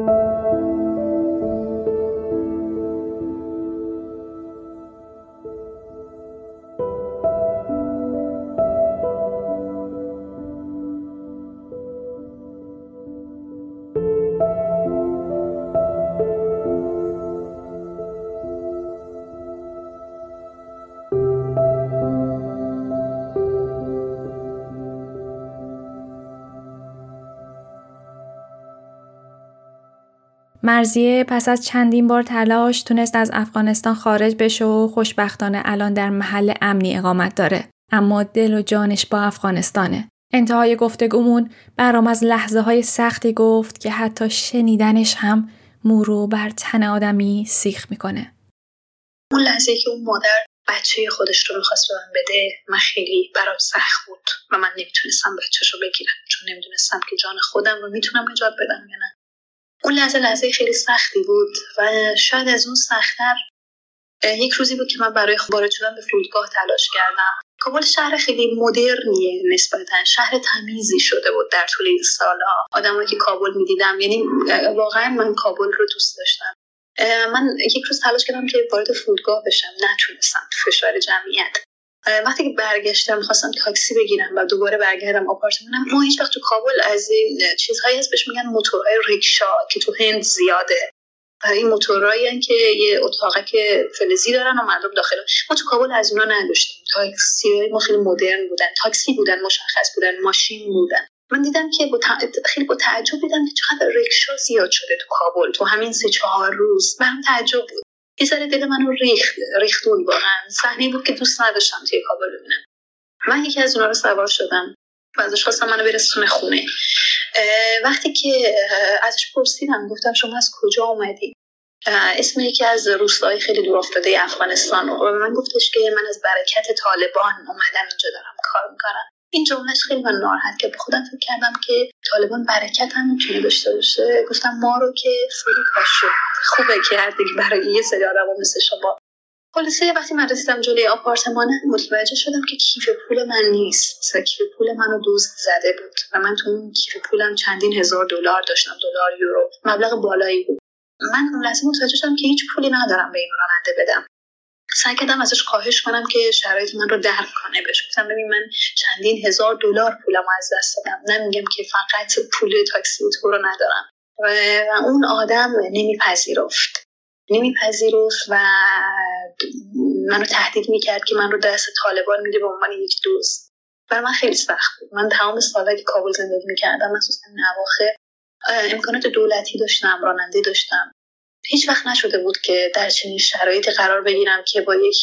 مرزیه پس از چندین بار تلاش تونست از افغانستان خارج بشه و خوشبختانه الان در محل امنی اقامت داره. اما دل و جانش با افغانستانه. انتهای گفتگومون برام از لحظه های سختی گفت که حتی شنیدنش هم مورو بر تن آدمی سیخ می‌کنه. اون لحظه که اون مادر بچه خودش رو می‌خواست به من بده من خیلی برام سخت بود و من نمی‌تونستم بچهش رو بگیرم چون نمی‌دونستم که جان خودم رو می‌تونم نجات بدم یا نه اون لحظه لحظه خیلی سختی بود و شاید از اون سختتر یک روزی بود که من برای وارد شدن به فرودگاه تلاش کردم. کابل شهر خیلی مدرنیه نسبتا شهر تمیزی شده بود در طول این سالها. آدمایی که کابل می‌دیدم یعنی واقعا من کابل رو دوست داشتم. من یک روز تلاش کردم که وارد فرودگاه بشم. نتونستم. فشار جمعیت. وقتی که برگشتم خواستم تاکسی بگیرم و دوباره برگردم آپارتمانم ما هیچ وقت تو کابل از این چیزهایی هست بهش میگن موتورهای ریکشا که تو هند زیاده. این موتورایی که یه که فلزی دارن و مردم داخل. ما تو کابل از اونا نداشتیم تاکسی ما خیلی مدرن بودن. تاکسی بودن مشخص بودن ماشین بودن. من دیدم که با خیلی با تعجب دیدم که چقدر رکشا زیاد شده تو کابل تو همین سه چهار روز. من تعجب بود. یه ذره دل منو ریخت ریختون واقعا. صحنه بود که دوست نداشتم توی کابل ببینم. من یکی از اونا رو سوار شدم و ازش خواستم منو برسونه خونه. وقتی که ازش پرسیدم گفتم شما از کجا اومدی؟ اسم یکی از روستای خیلی دور افتاده افغانستان. و من گفتش که من از برکت طالبان اومدم اینجا دارم کار می‌کنم. این جملهش خیلی من ناراحت که به خودم فکر کردم که طالبان برکت هم می‌تونه داشته باشه. گفتم ما رو که فرو شد. خوبه که هر دیگه برای یه سری آدم مثل شما. خلاصه وقتی من رسیدم جلوی آپارتمان متوجه شدم که کیف پول من نیست. کیف پول منو دوست زده بود و من تو اون کیف پولم چندین هزار دلار داشتم دلار یورو. مبلغ بالایی بود. من اون لحظه متوجه شدم که هیچ پولی ندارم به این راننده بدم. سعی کردم ازش خواهش کنم که شرایط من رو درک کنه. بهش گفتم ببین من چندین هزار دلار پولم از دست دادم. نمیگم که فقط پول تاکسی تو رو ندارم. و اون آدم نمیپذیرفت. نمیپذیرفت و منو تهدید می‌کرد که من رو دست طالبان میده به عنوان یک دوست. برای من خیلی سخت بود. من تمام سالهایی که کابل زندگی می‌کردم مخصوصا اواخر امکانات دولتی داشتم راننده داشتم. هیچ وقت نشده بود که در چنین شرایطی قرار بگیرم که با یک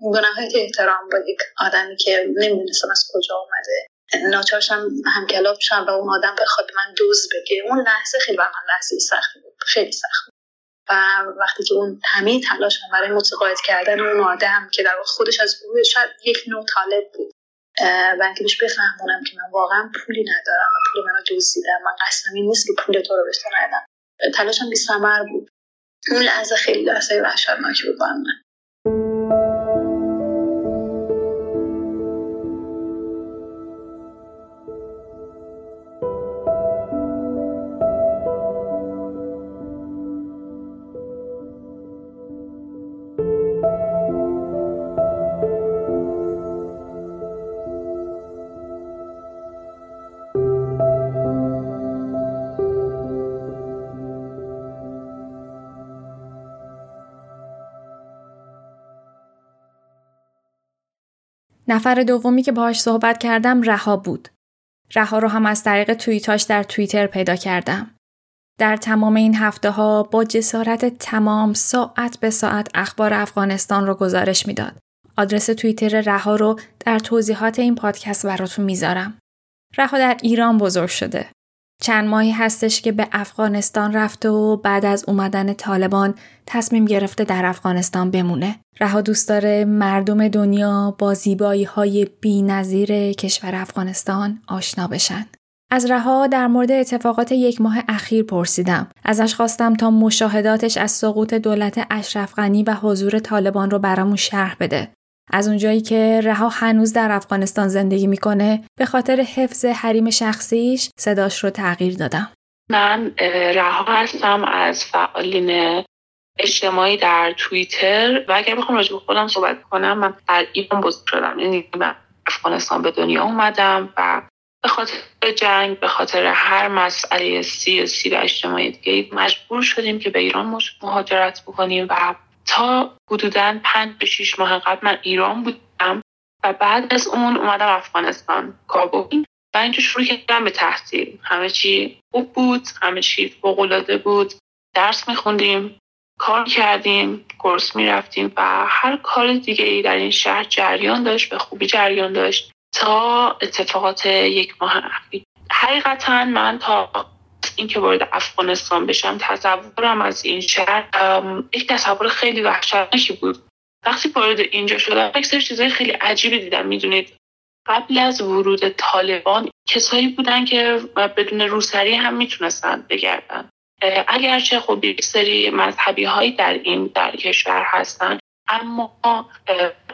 با نهایت احترام با یک آدمی که نمی‌دونستم از کجا آمده ناچارشم همکلاب شم و اون آدم بخواد من دوز بگه اون لحظه خیلی برای لحظه سختی بود. خیلی سخت بود. و وقتی که اون همه تلاش برای متقاعد کردن اون آدم که در خودش از گروه شاید یک نوع طالب بود و اینکه بهش بفهمونم که من واقعا پولی ندارم و پول منو دزدیدم من قصدم این نیست که پول تو رو بهش ندم. تلاشم بی بود. اون لحظه خیلی لحظه وحشتناکی بود من نفر دومی که باهاش صحبت کردم رها بود. رها رو هم از طریق توییتاش در توییتر پیدا کردم. در تمام این هفته ها با جسارت تمام ساعت به ساعت اخبار افغانستان رو گزارش می‌داد. آدرس توییتر رها رو در توضیحات این پادکست براتون می‌ذارم. رها در ایران بزرگ شده. چند ماهی هستش که به افغانستان رفته و بعد از اومدن طالبان تصمیم گرفته در افغانستان بمونه. رها دوست داره مردم دنیا با زیبایی های بی نظیر کشور افغانستان آشنا بشن. از رها در مورد اتفاقات یک ماه اخیر پرسیدم. ازش خواستم تا مشاهداتش از سقوط دولت اشرف غنی و حضور طالبان رو برامون شرح بده. از اونجایی که رها هنوز در افغانستان زندگی می‌کنه به خاطر حفظ حریم شخصیش صداش رو تغییر دادم. من رها هستم از فعالین اجتماعی در توییتر و اگر بخوام راجع به خودم صحبت کنم من در ایران بزرگ شدم یعنی من افغانستان به دنیا اومدم و به خاطر جنگ به خاطر هر مسئله سیاسی و اجتماعی دیگه مجبور شدیم که به ایران مهاجرت بکنیم و تا حدودا پنج به شیش ماه قبل من ایران بودم و بعد از اون اومدم افغانستان کابل. و اینجا شروع کردم به تحصیل. همه چی خوب بود همه چی فوقالعاده بود. درس میخوندیم کار کردیم کورس می‌رفتیم و هر کار دیگه ای در این شهر جریان داشت به خوبی جریان داشت تا اتفاقات یک ماه اخیر. حقیقتا من تا اینکه وارد افغانستان بشم تصورم از این شهر یک تصور خیلی وحشتناکی بود. وقتی وارد اینجا شدم یک سری چیزای خیلی عجیبی دیدم. می‌دونید قبل از ورود طالبان کسایی بودن که بدون روسری هم می‌تونستن بگردن. اگرچه خب یک سری مذهبی هایی در این در کشور هستن اما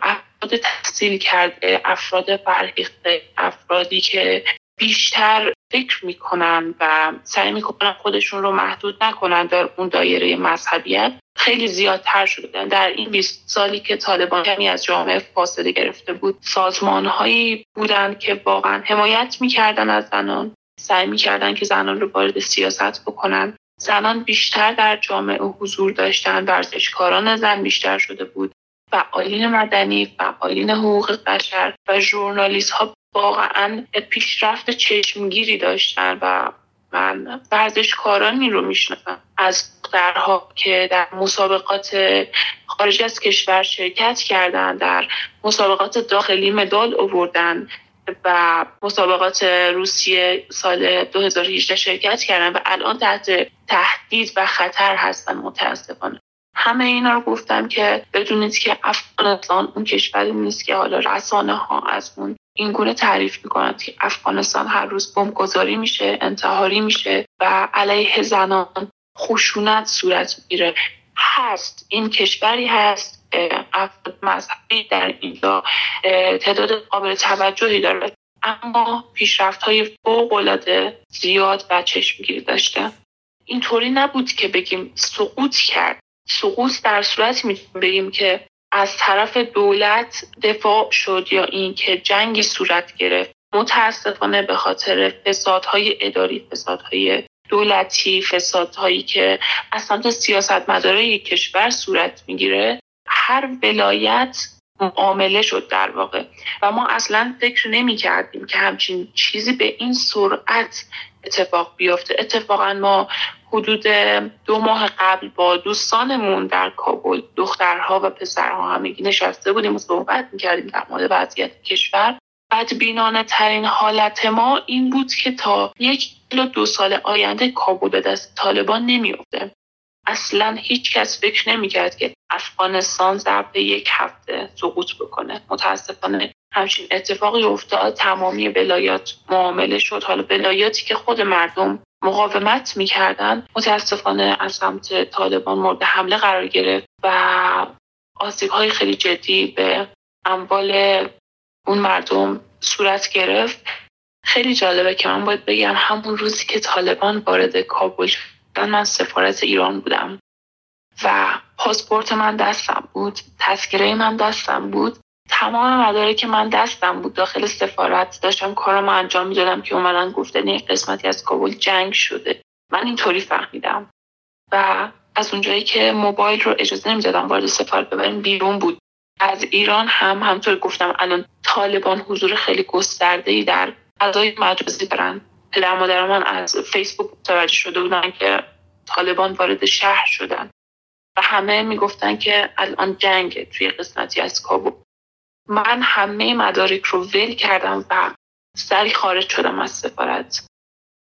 افراد تحصیل کرده افراد فرهیخته افرادی که بیشتر فکر می‌کنن و سعی می‌کنن خودشون رو محدود نکنن در اون دایره مذهبیت. خیلی زیادتر شده. در این 20 سالی که طالبان کمی از جامعه فاصله گرفته بود سازمان هایی بودن که واقعا حمایت می‌کردن از زنان سعی می‌کردن که زنان رو وارد سیاست بکنن. زنان بیشتر در جامعه حضور داشتن ورزشکاران زن بیشتر شده بود. فعالین مدنی فعالین حقوق بشر و ژورنالیست ها واقعا پیشرفت چشمگیری داشتن و من ورزشکارانی رو می‌شناسم. از درها که در مسابقات خارج از کشور شرکت کردن در مسابقات داخلی مدال آوردن و مسابقات روسیه سال 2018 شرکت کردن و الان تحت تهدید و خطر هستن متاسفانه. همه اینا رو گفتم که بدونید که افغانستان اون کشوری نیست که حالا رسانه ها از اون این گونه تعریف می‌کنند که افغانستان هر روز بمبگذاری میشه انتحاری میشه و علیه زنان خشونت صورت می‌گیره. هست. این کشوری هست افراد مذهبی در اینجا تعداد قابل توجهی داره. اما پیشرفت های فوق زیاد و چشمگیری داشته. اینطوری نبود که بگیم سقوط کرد. سقوط در صورت می‌تونیم بگیم که از طرف دولت دفاع شد یا اینکه جنگی صورت گرفت. متاسفانه به خاطر فسادهای اداری فسادهای دولتی فسادهایی که از سمت سیاست مداره کشور صورت می‌گیره هر ولایت معامله شد در واقع. و ما اصلا فکر نمی کردیم که همچین چیزی به این سرعت اتفاق بیفته. اتفاقا ما حدود دو ماه قبل با دوستانمون در کابل دخترها و پسرها همگی نشسته بودیم و صحبت می‌کردیم در مورد وضعیت کشور. بدبینانه ترین حالت ما این بود که تا یک یا دو سال آینده کابل به دست طالبان نمیافته اصلا هیچ کس فکر نمی‌کرد که افغانستان ضرب یک هفته سقوط بکنه. متاسفانه همچین اتفاقی افتاد. تمامی ولایات معامله شد. حالا ولایاتی که خود مردم مقاومت می‌کردن متاسفانه از سمت طالبان مورد حمله قرار گرفت و آسیب های خیلی جدی به اموال اون مردم صورت گرفت. خیلی جالبه که من باید بگم همون روزی که طالبان وارد کابل من سفارت ایران بودم. و پاسپورت من دستم بود تذکره من دستم بود. تمام که من دستم بود داخل سفارت داشتم کارم انجام می‌دادم که اومدن گفتن یک قسمتی از کابل جنگ شده. من اینطوری فهمیدم. و از اونجایی که موبایل رو اجازه نمی‌دادم وارد سفارت ببریم بیرون بود. از ایران هم همطور گفتم الان طالبان حضور خیلی گسترده ای در فضای مجازی دارن. پدر مادر من از فیسبوک متوجه شده بودن که طالبان وارد شهر شدن. و همه می‌گفتن که الان جنگ توی قسمتی از کابل. من همه مدارک رو ول کردم و سری خارج شدم از سفارت.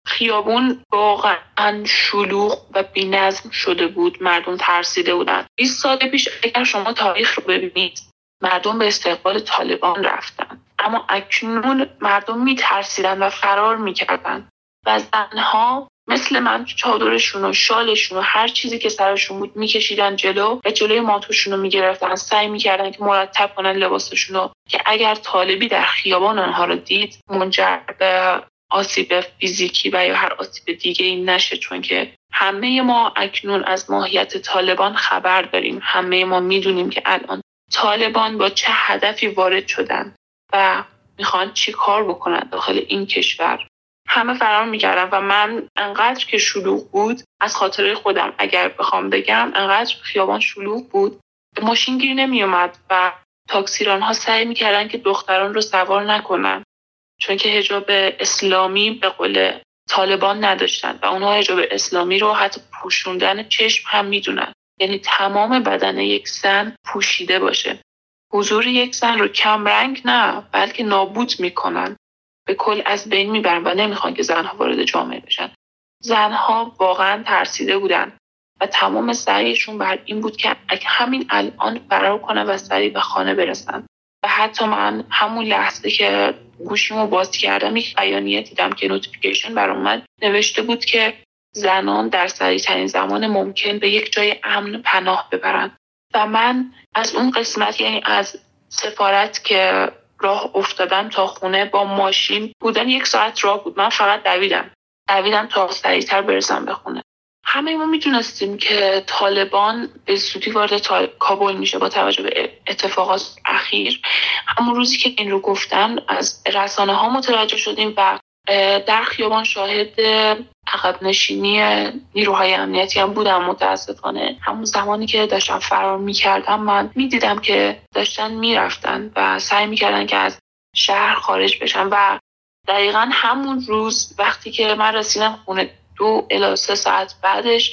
خیابون واقعا شلوغ و بینظم شده بود. مردم ترسیده بودن. 20 سال پیش اگر شما تاریخ رو ببینید مردم به استقبال طالبان رفتن. اما اکنون مردم میترسیدن و فرار می‌کردن. و زنها مثل من چادرشون و شالشون و هر چیزی که سرشون بود میکشیدن جلو و جلوی ماتوشون رو می‌گرفتن. سعی می‌کردن که مرتب کنن لباسشون رو. که اگر طالبی در خیابان آنها رو دید منجر به آسیب فیزیکی و یا هر آسیب دیگه این نشه. چون که همه ما اکنون از ماهیت طالبان خبر داریم. همه ما می‌دونیم که الان طالبان با چه هدفی وارد شدن. و می‌خوان چی کار بکنن داخل این کشور. همه فرار می‌کردن و من انقدر که شلوغ بود از خاطره خودم اگر بخوام بگم انقدر خیابان شلوغ بود. ماشین گیر نمیومد و تاکسیران ها سعی می‌کردن که دختران رو سوار نکنن چون که هجاب اسلامی به قول طالبان نداشتن و اونها هجاب اسلامی رو حتی پوشوندن چشم هم می‌دونن. یعنی تمام بدن یک زن پوشیده باشه. حضور یک زن رو کم رنگ نه بلکه نابود می‌کنن. به کل از بین می‌برن و نمی‌خوان که زنها وارد جامعه بشن. زنها واقعا ترسیده بودن و تمام سعیشون بر این بود که همین الان فرار کنن و سریع به خانه برسن. و حتی من همون لحظه که گوشیمو باز کردم یک بیانیه دیدم که نوتیفیکیشن بر من نوشته بود که زنان در سریع ترین زمان ممکن به یک جای امن پناه ببرند و من از اون قسمت یعنی از سفارت که راه افتادم تا خونه با ماشین بودن یک ساعت راه بود. من فقط دویدم. دویدم تا سریعتر برسم به خونه. همه ما می‌دونستیم که طالبان به زودی وارد کابل میشه با توجه به اتفاقات اخیر. همون روزی که این رو گفتن از رسانه ها متوجه شدیم و در خیابان شاهد عقب نشینی نیروهای امنیتی هم بودم متاسفانه. همون زمانی که داشتم فرار می‌کردم من می‌دیدم که داشتن می‌رفتن و سعی می‌کردن که از شهر خارج بشن و دقیقا همون روز وقتی که من رسیدم خونه دو الی سه ساعت بعدش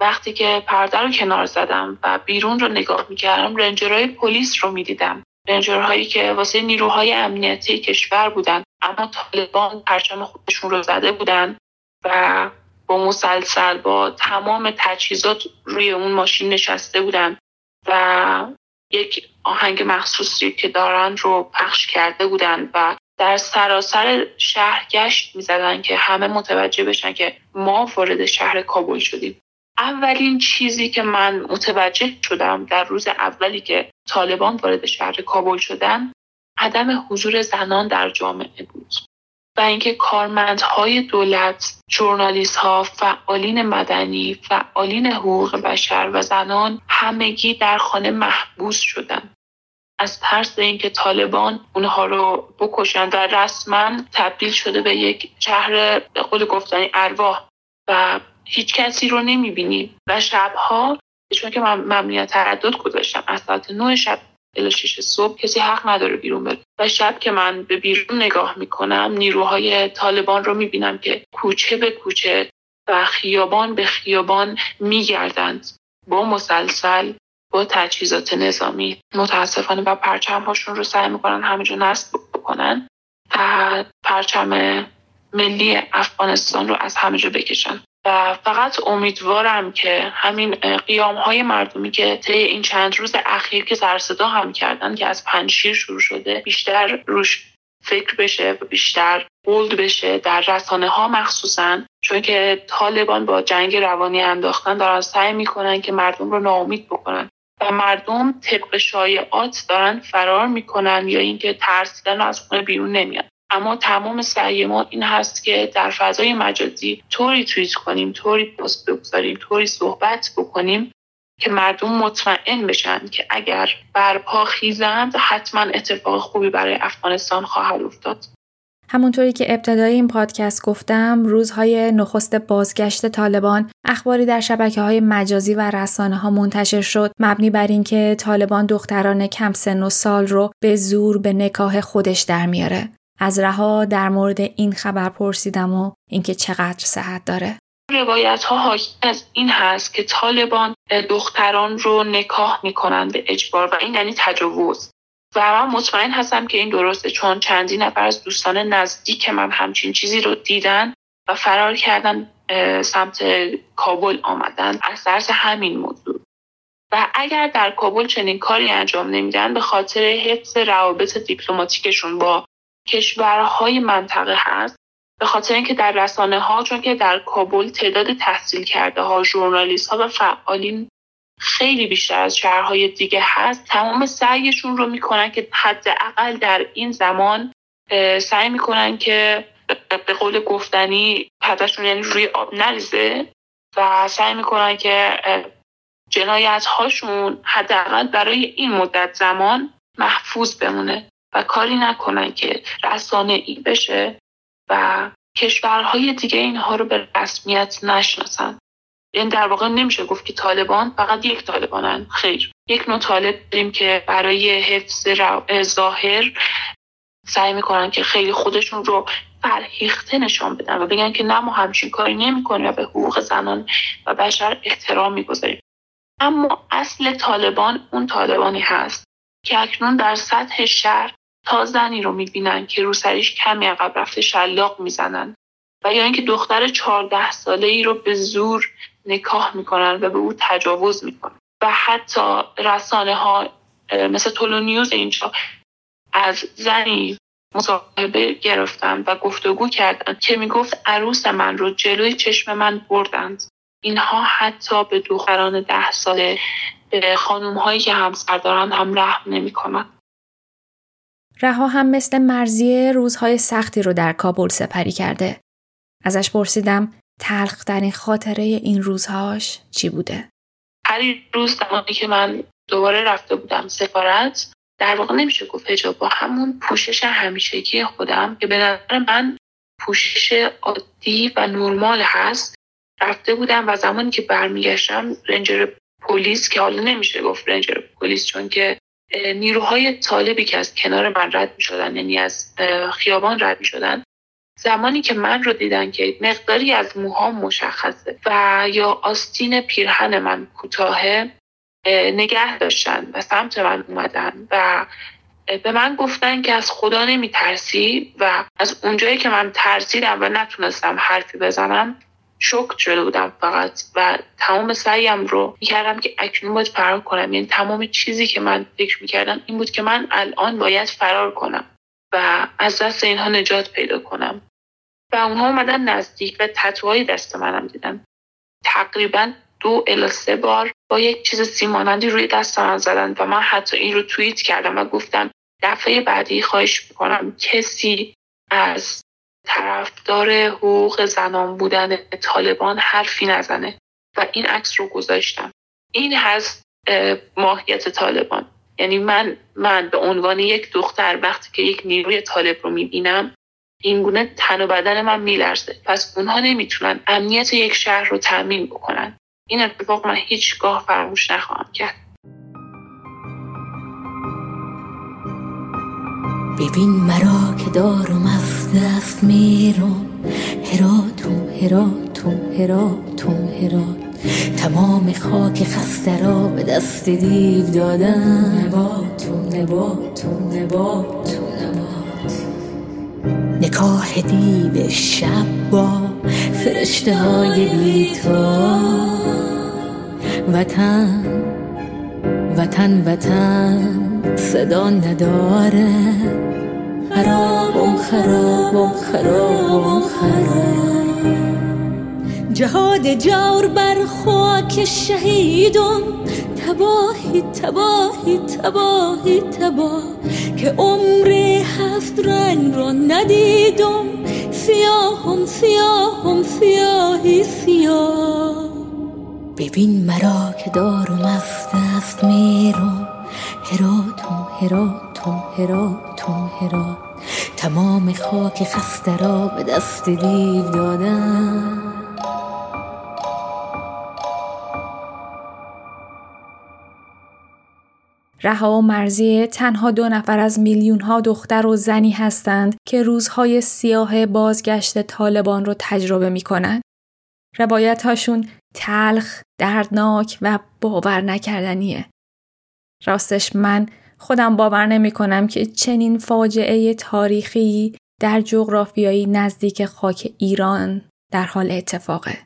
وقتی که پرده رو کنار زدم و بیرون رو نگاه می‌کردم رنجرهای پلیس رو می‌دیدم. رنجرهایی که واسه نیروهای امنیتی کشور بودن اما طالبان پرچم خودشون رو زده بودن و با مسلسل با تمام تجهیزات روی اون ماشین نشسته بودن و یک آهنگ مخصوصی که دارن رو پخش کرده بودن و در سراسر شهر گشت می‌زدن که همه متوجه بشن که ما وارد شهر کابل شدیم. اولین چیزی که من متوجه شدم در روز اولی که طالبان وارد شهر کابل شدن عدم حضور زنان در جامعه بود و اینکه کارمندهای دولت، جورنالیست ها، فعالین مدنی، فعالین حقوق بشر و زنان همگی در خانه محبوس شدند. از ترس اینکه طالبان اونها رو بکشن و رسما تبدیل شده به یک شهر به قول گفتنی ارواح و هیچ کسی رو نمی‌بینیم و شبها چون که من ممنوعیت تردد گذاشتم از ساعت 9 شب الی 6 صبح کسی حق نداره بیرون بره. و شب که من به بیرون نگاه می‌کنم نیروهای طالبان رو می‌بینم که کوچه به کوچه و خیابان به خیابان میگردند با مسلسل با تجهیزات نظامی. متاسفانه و پرچم هاشون رو سعی می‌کنن همینجا نصب بکنن و پرچم ملی افغانستان رو از همه جا بکشن. و فقط امیدوارم که همین قیام های مردمی که طی این چند روز اخیر که سرصدا هم کردن که از پنجشیر شروع شده بیشتر روش فکر بشه و بیشتر بولد بشه در رسانه ها مخصوصا چون که طالبان با جنگ روانی انداختن دارن سعی می‌کنن که مردم رو ناامید بکنن. و مردم طبق شایعات دارن فرار می‌کنن یا اینکه ترسیدن از خونه بیرون نمیان. اما تمام سعی ما این هست که در فضای مجازی طوری توییت کنیم طوری پست بگذاریم طوری صحبت بکنیم که مردم مطمئن بشن که اگر برپا خیزند حتما اتفاق خوبی برای افغانستان خواهد افتاد. همونطوری که ابتدای این پادکست گفتم روزهای نخست بازگشت طالبان اخباری در شبکه های مجازی و رسانه ها منتشر شد. مبنی بر اینکه طالبان دختران کم سن و سال رو به زور به نکاه خودش در میاره. از رها در مورد این خبر پرسیدم و اینکه چقدر صحت داره. روایت ها حاکی از این هست که طالبان دختران رو نکاح می‌کنن به اجبار و این یعنی تجاوز. و من مطمئن هستم که این درسته چون چندین نفر از دوستان نزدیک من همچین چیزی رو دیدن و فرار کردن سمت کابل آمدن. از درس همین موضوع. و اگر در کابل چنین کاری انجام نمیدن به خاطر حفظ روابط دیپلماتیکشون با کشورهای منطقه هست به خاطر اینکه در رسانه ها چون که در کابل تعداد تحصیل کرده ها ژورنالیست ها و فعالین خیلی بیشتر از شهرهای دیگه هست تمام سعیشون رو می‌کنن که حداقل در این زمان سعی می‌کنن که به قول گفتنی پدشون یعنی روی آب نریزه و سعی می‌کنن که جنایت هاشون حداقل برای این مدت زمان محفوظ بمونه. و کاری نکنن که رسانه ای بشه و کشورهای دیگه اینها رو به رسمیت نشناسن. این در واقع نمیشه گفت که طالبان فقط یک طالبانن. خیر. یک نوع طالب داریم که برای حفظ ظاهر سعی می‌کنن که خیلی خودشون رو فرهیخته نشان بدن و بگن که نه ما همچین کاری نمی‌کنیم و به حقوق زنان و بشر احترام می‌گذاریم. اما اصل طالبان اون طالبانی هست که اکنون در سطح شهر تا زنی رو می‌بینن که روسریش کمی عقب رفته شلاق می‌زنن و یا اینکه دختر چهارده ساله ای رو به زور نکاح می‌کنن و به او تجاوز می‌کنن. و حتی رسانه ها مثل تولو نیوز اینجا از زنی مصاحبه گرفتن و گفتگو کردن که می‌گفت عروس من رو جلوی چشم من بردند. اینها حتی به دختران ده ساله به خانوم هایی که همسر دارن هم رحم نمی‌کنن. رها هم مثل مرزیه روزهای سختی رو در کابل سپری کرده. ازش پرسیدم تلخترین خاطره این روزهاش چی بوده؟ هر روز زمانی که من دوباره رفته بودم سفارت در واقع نمیشه گفت هجاب با همون پوشش همیشگی خودم که به نظر من پوشش عادی و نرمال هست رفته بودم و زمانی که برمیگشتم رنجر پلیس که حالا نمیشه گفت رنجر پلیس چون که نیروهای طالبی که از کنار من رد می شدن یعنی از خیابان رد می شدن زمانی که من رو دیدن که مقداری از موهام مشخصه و یا آستین پیرهن من کوتاهه نگه داشتن و سمت من اومدن و به من گفتن که از خدا نمی ترسی و از اونجایی که من ترسیدم و نتونستم حرفی بزنم شک شده بودم فقط و تمام سعیم رو می‌کردم که اکنون باید فرار کنم. یعنی تمام چیزی که من فکر می‌کردم این بود که من الان باید فرار کنم و از دست اینها نجات پیدا کنم. و اونها اومدن نزدیک و تتوهای دست منم دیدن. تقریبا دو الا سه بار با یک چیز سیمانندی روی دست من زدن و من حتی این رو توییت کردم و گفتم دفعه بعدی خواهش می‌کنم کسی از طرفدار حقوق زنان بودن طالبان حرفی نزنه و این عکس رو گذاشتم. این هست ماهیت طالبان. یعنی من من به عنوان یک دختر وقتی که یک نیروی طالب رو می‌بینم این گونه تن و بدن من میلرزه. پس اونها نمی‌تونن امنیت یک شهر رو تامین بکنن. این اتفاق من هیچگاه فراموش نخواهم کرد. ببین مرا که دارم از دست میرم. هراتون هراتون هراتون هرات. تمام خاک خسته را به دست دیو دادن. نباتون نباتون نباتون نبات. نکاه دیو شب با فرشته های بیتا وطن وطن وطن. صدا نداره. خرابم خرابم خرابم خراب. جهاد جور بر خاک شهیدم. تباهی تباهی تباهی تباه. که عمر هفت رنگ را ندیدم. سیاهم سیاهم سیاهی سیاه. ببین مرا که دارم از دست میرم. هراتم هراتم هراتم هرات تمام خاک خسته را به دست دیو دادن رها و مرزیه تنها دو نفر از میلیون ها دختر و زنی هستند که روزهای سیاه بازگشت طالبان رو تجربه می کنند. روایت هاشون تلخ، دردناک و باور نکردنیه. راستش من خودم باور نمی کنم که چنین فاجعه تاریخی در جغرافیایی نزدیک خاک ایران در حال اتفاقه.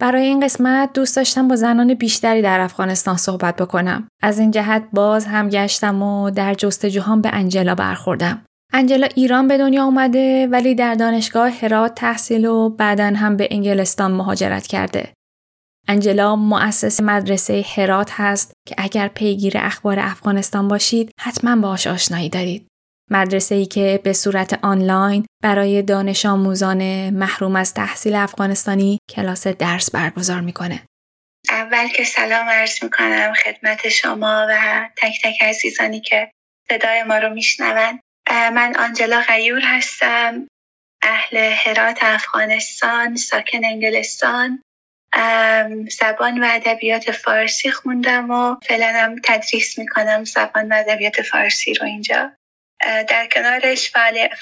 برای این قسمت دوست داشتم با زنان بیشتری در افغانستان صحبت بکنم. از این جهت باز هم گشتم و در جستجوهام به انجلا برخوردم. انجلا ایران به دنیا اومده ولی در دانشگاه هرات تحصیل و بعدا هم به انگلستان مهاجرت کرده. انجلا مؤسس مدرسه هرات هست که اگر پیگیر اخبار افغانستان باشید حتما باهاش آشنایی دارید. مدرسه ای که به صورت آنلاین برای دانش آموزان محروم از تحصیل افغانستانی کلاس درس برگزار می‌کنه. اول که سلام عرض می‌کنم خدمت شما و تک تک عزیزانی که صدای ما رو میشنوند. من آنجلا غیور هستم اهل هرات افغانستان ساکن انگلستان زبان و ادبیات فارسی خوندم و فعلا هم تدریس می‌کنم زبان و ادبیات فارسی رو اینجا. در کنارش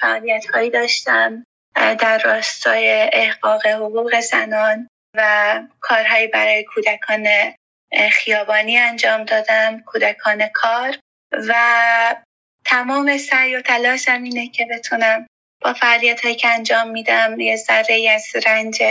فعالیت هایی داشتم در راستای احقاق حقوق زنان و کارهایی برای کودکان خیابانی انجام دادم کودکان کار و تمام سعی و تلاشم اینه که بتونم با فعالیت هایی که انجام میدم یه ذره از رنج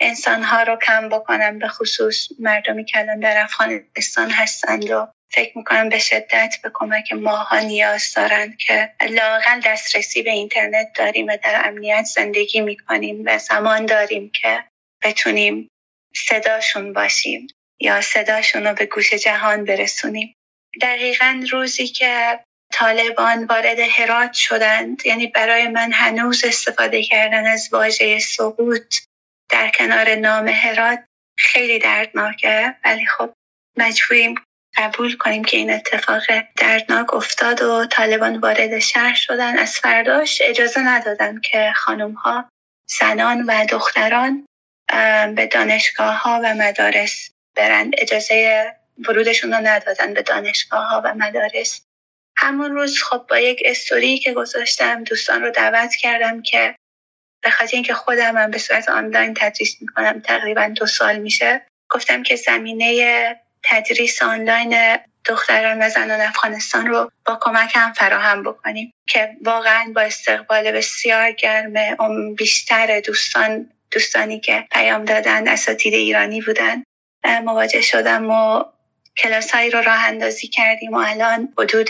انسانها رو کم بکنم به خصوص مردمی که الان در افغانستان هستند و فکر می‌کنم به شدت به کمک ماها نیاز دارند که لاقل دسترسی به اینترنت داریم و در امنیت زندگی می‌کنیم و زمان داریم که بتونیم صداشون باشیم یا صداشون رو به گوش جهان برسونیم. دقیقا روزی که طالبان وارد هرات شدند یعنی برای من هنوز استفاده کردن از واژه سقوط در کنار نام هرات خیلی دردناکه ولی خب مجبوریم قبول کنیم که این اتفاق دردناک افتاد و طالبان وارد شهر شدن. از فرداش اجازه ندادن که خانم ها زنان و دختران به دانشگاه ها و مدارس برند اجازه ورودشون رو ندادن به دانشگاه ها و مدارس. همون روز خب با یک استوری که گذاشتم دوستان رو دعوت کردم که به خاطر اینکه خودم هم به صورت آنلاین تدریس می‌کنم تقریبا دو سال میشه. گفتم که زمینه تدریس آنلاین دختران و زنان افغانستان رو با کمک هم فراهم بکنیم که واقعا با استقبال بسیار گرم بیشتر دوستان دوستانی که پیام دادن اساتید ایرانی بودن. مواجه شدم و کلاس هایی رو راه اندازی کردیم و الان حدود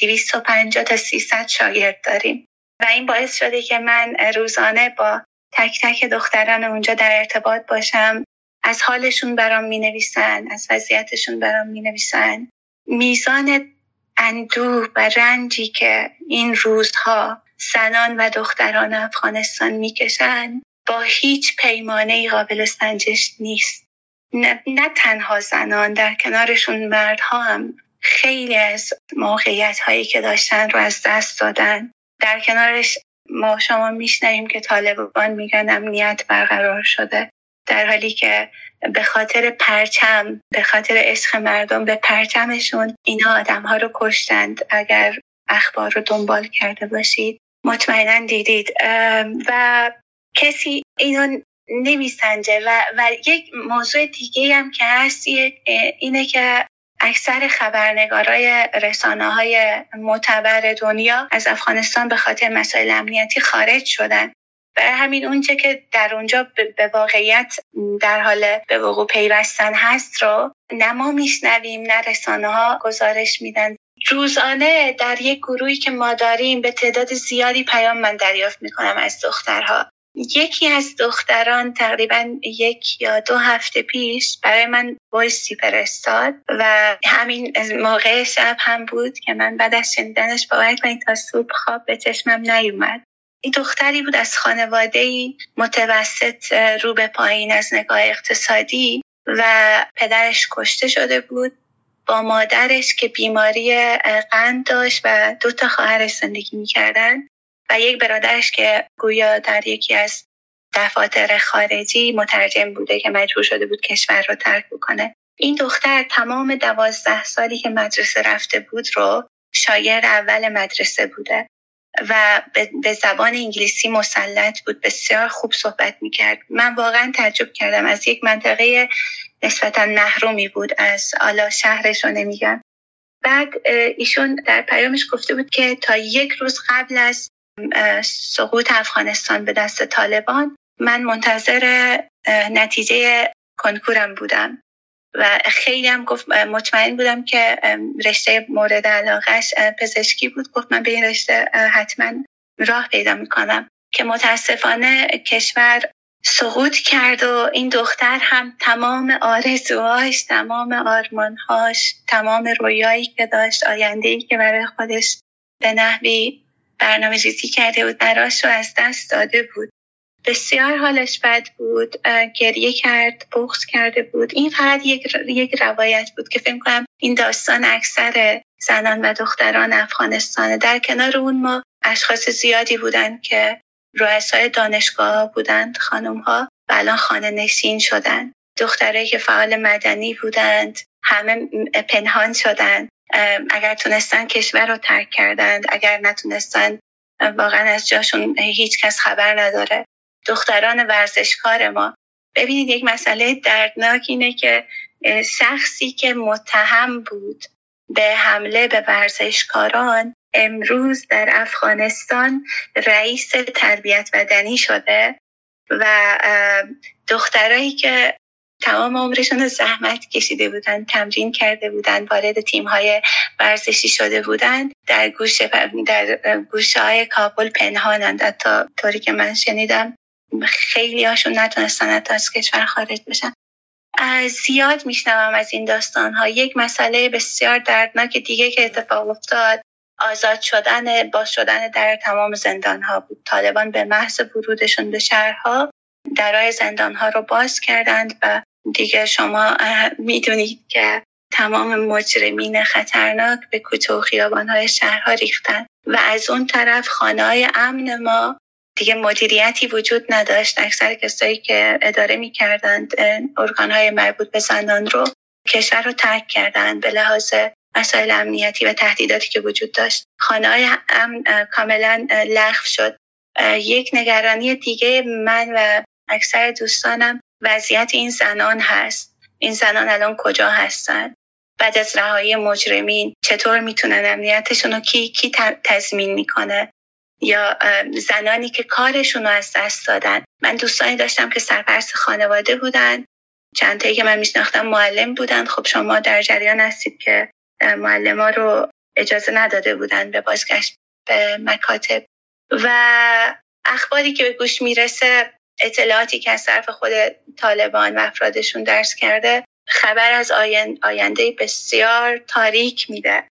250 تا 300 شاگرد داریم. و این باعث شده که من روزانه با تک تک دختران اونجا در ارتباط باشم. از حالشون برام می نویسن از وضعیتشون برام می نویسن میزان اندوه و رنجی که این روزها زنان و دختران افغانستان می‌کشند با هیچ پیمانه قابل سنجش نیست. نه, نه تنها زنان در کنارشون مردها هم خیلی از موقعیت هایی که داشتن رو از دست دادن. در کنارش ما شما میشنویم که طالبان میگن امنیت برقرار شده در حالی که به خاطر پرچم به خاطر عشق مردم به پرچمشون اینا آدم ها رو کشتند. اگر اخبار رو دنبال کرده باشید مطمئنا دیدید. و کسی اینو نمیسنجه و, و یک موضوع دیگه هم که هست اینه که اکثر خبرنگارای رسانه های معتبر دنیا از افغانستان به خاطر مسائل امنیتی خارج شدن. برای همین اونچه که در اونجا به واقعیت در حال به وقوع پیوستن هست رو نه ما میشنویم نه رسانه ها گزارش میدن. روزانه در یک گروهی که ما داریم به تعداد زیادی پیام من دریافت می‌کنم از دخترها. یکی از دختران تقریبا یک یا دو هفته پیش برای من وایسی فرستاد و همین موقع شب هم بود که من بعد از شنیدنش باور کنید تا صبح خواب به چشمم نیومد. این دختری بود از خانواده متوسط رو به پایین از نگاه اقتصادی و پدرش کشته شده بود. با مادرش که بیماری قند داشت و دو تا خواهرش زندگی می‌کردن. یک برادرش که گویا در یکی از دفاتر خارجی مترجم بوده که مجبور شده بود کشور رو ترک بکنه. این دختر تمام دوازده سالی که مدرسه رفته بود رو شاگرد اول مدرسه بوده و به زبان انگلیسی مسلط بود بسیار خوب صحبت می‌کرد. من واقعا تعجب کردم. از یک منطقه نسبتا محرومی بود از آلا شهرش رو نمیگم. بعد ایشون در پیامش گفته بود که تا یک روز قبل از سقوط افغانستان به دست طالبان. من منتظر نتیجه کنکورم بودم و خیلی هم گفت مطمئن بودم که رشته مورد علاقهش پزشکی بود. گفت من به این رشته حتما راه پیدا می‌کنم. که متاسفانه کشور سقوط کرد و این دختر هم تمام آرزوهاش تمام آرمانهاش تمام رویایی که داشت آینده که برای خودش به نحوی برنامه ریزی کرده بود براش رو از دست داده بود. بسیار حالش بد بود گریه کرد بغض کرده بود. این فقط یک, یک روایت بود که فکر کنم این داستان اکثر زنان و دختران افغانستانه در کنار اون ما اشخاص زیادی بودند که رؤسای دانشگاه بودند خانم ها و الان خانه نشین شدند دخترایی که فعال مدنی بودند همه پنهان شدند. اگر تونستن کشور رو ترک کردند اگر نتونستن واقعا از جاشون هیچ کس خبر نداره. دختران ورزشکار ما. ببینید یک مسئله دردناک اینه که شخصی که متهم بود به حمله به ورزشکاران امروز در افغانستان رئیس تربیت بدنی شده و دخترایی که تمام عمرشون زحمت کشیده بودن تمرین کرده بودن وارد تیم های ورزشی شده بودن. در گوشه در گوشه های کابل پنهانند. تا طوری که من شنیدم خیلی هاشون نتونستن از کشور خارج بشن. زیاد میشنوم از این داستان ها یک مسئله بسیار دردناک دیگه که اتفاق افتاد آزاد شدن باز شدن در تمام زندان ها بود. طالبان به محض ورودشون به شهرها درای زندان ها رو باز کردند و دیگه شما می‌دونید که تمام مجرمین خطرناک به کوچه و خیابان های شهرها ریختن. و از اون طرف خانه های امن ما دیگه مدیریتی وجود نداشت. اکثر کسایی که اداره می‌کردند ارگانهای مربوط به زنان رو کشور رو ترک کردند به لحاظ مسائل امنیتی و تهدیداتی که وجود داشت. خانه های امن کاملا لغو شد. یک نگرانی دیگه من و اکثر دوستانم وضعیت این زنان هست. این زنان الان کجا هستن؟ بعد از رهایی مجرمین چطور می‌تونن امنیتشون رو کی کی تضمین می‌کنه؟ یا زنانی که کارشون رو از دست دادن. من دوستانی داشتم که سرپرست خانواده بودن. چند تایی که من میشناختم معلم بودن. خب شما در جریان هستید که معلم ها رو اجازه نداده بودن به بازگشت به مکاتب. و اخباری که به گوش می‌رسه اطلاعاتی که از طرف خود طالبان و افرادشون درس کرده خبر از آینده بسیار تاریک میده.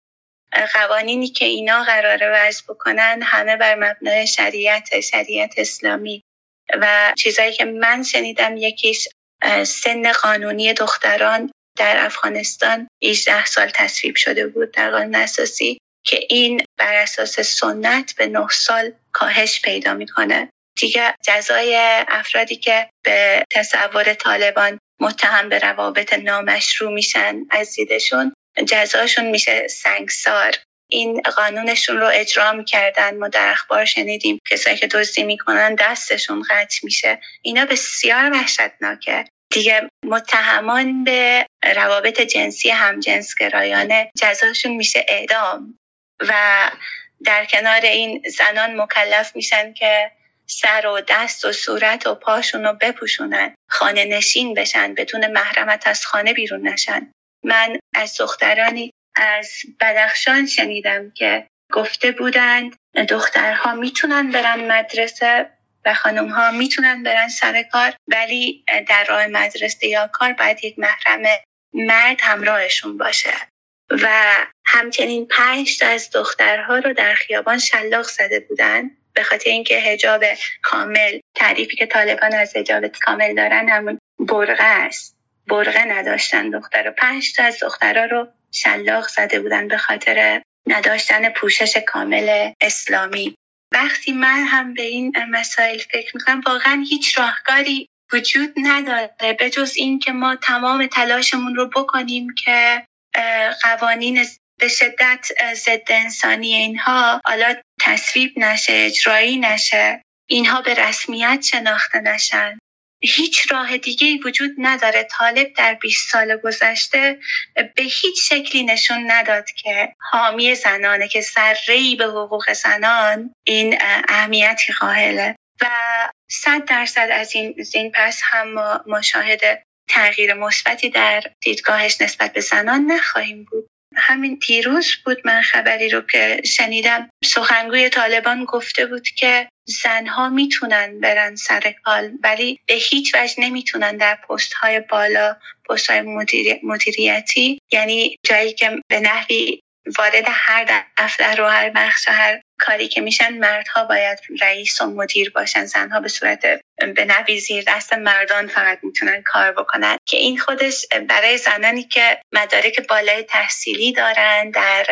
قوانینی که اینا قراره وضع بکنن همه بر مبنای شریعت شریعت اسلامی. و چیزایی که من شنیدم یکیش سن قانونی دختران در افغانستان 18 سال تصویب شده بود در قانون اساسی که این بر اساس سنت به 9 سال کاهش پیدا می‌کنه. دیگه جزای افرادی که به تصور طالبان متهم به روابط نامشروع میشن از دیدشون جزاشون میشه سنگسار. این قانونشون رو اجرا می‌کردن ما در اخبار شنیدیم کسایی که دزدی می‌کنن دستشون قطع میشه. اینا بسیار وحشتناکه. دیگه متهمان به روابط جنسی همجنسگرایانه جزاشون میشه اعدام. و در کنار این زنان مکلف میشن که سر و دست و صورت و پاشون رو بپوشونن. خانه نشین بشن بدون محرمت از خانه بیرون نشن. من از دخترانی از بدخشان شنیدم که گفته بودند دخترها می‌تونن برن مدرسه و خانم ها می‌تونن برن سر کار ولی در راه مدرسه یا کار باید یک محرم مرد همراهشون باشه. و همچنین پنج از دخترها رو در خیابان شلاق زده بودن. به خاطر اینکه هجاب کامل تعریفی که طالبان از هجاب کامل دارن همون برغه است. برغه نداشتن دختر و پنج تا از دخترها رو شلاق زده بودن به خاطر نداشتن پوشش کامل اسلامی. وقتی من هم به این مسائل فکر می‌کنم واقعا هیچ راهکاری وجود نداره. به جز این که ما تمام تلاشمون رو بکنیم که قوانین به شدت ضد انسانی اینها حالا تصویب نشه اجرایی نشه. اینها به رسمیت شناخته نشن. هیچ راه دیگه وجود نداره. طالب در 20 سال گذشته به هیچ شکلی نشون نداد که حامی زنانه که سرهی به حقوق زنان این اهمیتی قائله. و صد درصد از این زین پس هم ما مشاهد تغییر مثبتی در دیدگاهش نسبت به زنان نخواهیم بود. همین دیروز بود من خبری رو که شنیدم. سخنگوی طالبان گفته بود که زنها می‌تونن برن سر کال ولی به هیچ وجه نمی‌تونن در پست های بالا پست های مدیریتی. یعنی جایی که به نحوی وارد هر دفتر و هر بخش و هر کاری که میشن مردها باید رئیس و مدیر باشن زنها به صورت به نوی زیر دست مردان فقط می‌تونن کار بکنن. که این خودش برای زنانی که مدارک بالای تحصیلی دارن در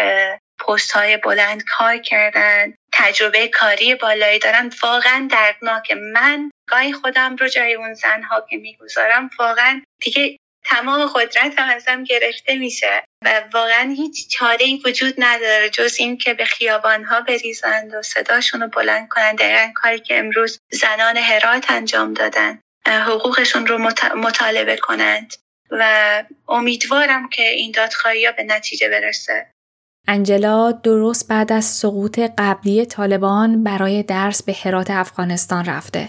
پست های بلند کار کردن تجربه کاری بالایی دارن واقعا دردناک. من گاهی خودم رو جای اون زنها که می‌گذارم واقعا دیگه تمام قدرت هم ازم گرفته میشه و واقعا هیچ چاره ای وجود نداره جز این که به خیابان ها بریزند و صداشون رو بلند کنند دقیقا کاری که امروز زنان هرات انجام دادن حقوقشون رو مطالبه کنند و امیدوارم که این دادخواهی ها به نتیجه برسه انجلا درست بعد از سقوط قبلی طالبان برای درس به هرات افغانستان رفته.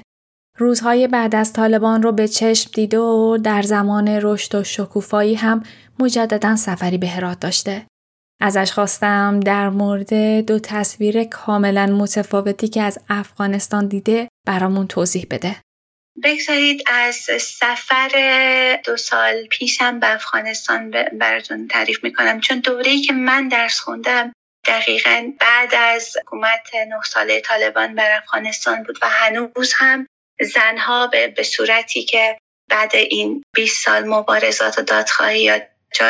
روزهای بعد از طالبان رو به چشم دیده و در زمان رشد و شکوفایی هم مجددا سفری به هرات داشته. ازش خواستم در مورد دو تصویر کاملا متفاوتی که از افغانستان دیده برامون توضیح بده. بگذارید از سفر دو سال پیشم به افغانستان براتون تعریف می‌کنم چون دوره‌ای که من درس خوندم دقیقا بعد از حکومت نه ساله طالبان بر افغانستان بود و هنوز هم زنها به, به صورتی که بعد این 20 سال مبارزات و دادخواهی یا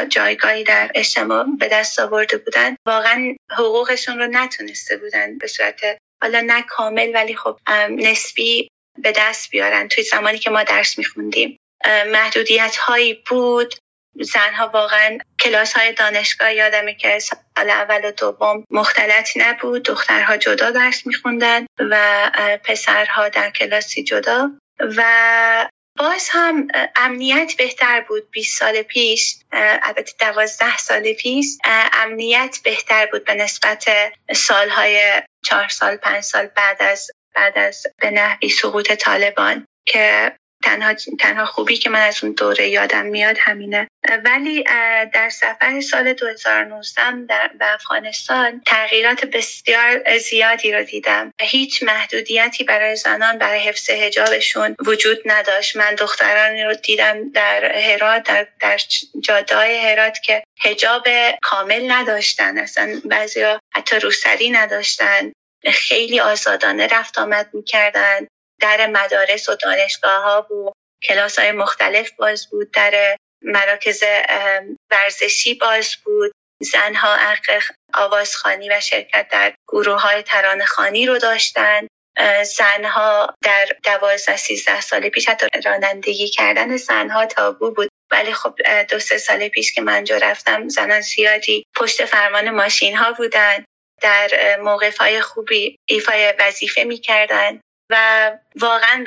جایگاهی در اجتماع به دست آورده بودن واقعا حقوقشون رو نتونسته بودن به صورت حالا نه کامل ولی خب نسبی به دست بیارن توی زمانی که ما درس میخوندیم. محدودیت هایی بود. زنها واقعا کلاس های دانشگاه یادمه که سال اول و دوم مختلط نبود. دخترها جدا درس میخوندن و پسرها در کلاسی جدا. و باز هم امنیت بهتر بود. 20 سال پیش البته دوازده سال پیش امنیت بهتر بود به نسبت سالهای چهار سال پنج سال بعد از بعد از به نحوی سقوط طالبان که تنها, تنها خوبی که من از اون دوره یادم میاد همینه. ولی در سفر سال 2019 در به افغانستان تغییرات بسیار زیادی رو دیدم. هیچ محدودیتی برای زنان برای حفظ هجابشون وجود نداشت. من دخترانی رو دیدم در هرات در, در جادای هرات که هجاب کامل نداشتن. اصلا بعضیا حتی روسری نداشتن. خیلی آزادانه رفت آمد می‌کردن. در مدارس و دانشگاه ها و کلاس های مختلف باز بود در مراکز ورزشی باز بود. زنها حق آوازخانی و شرکت در گروه های خانی رو داشتن. زنها در دوازده سیزده سال پیش حتی رانندگی کردن زنها تابو بود. ولی خب دو سه سال پیش که من جا رفتم زنان زیادی پشت فرمان ماشین ها بودن. در موقف های خوبی ایفای وظیفه می‌کردن. و واقعا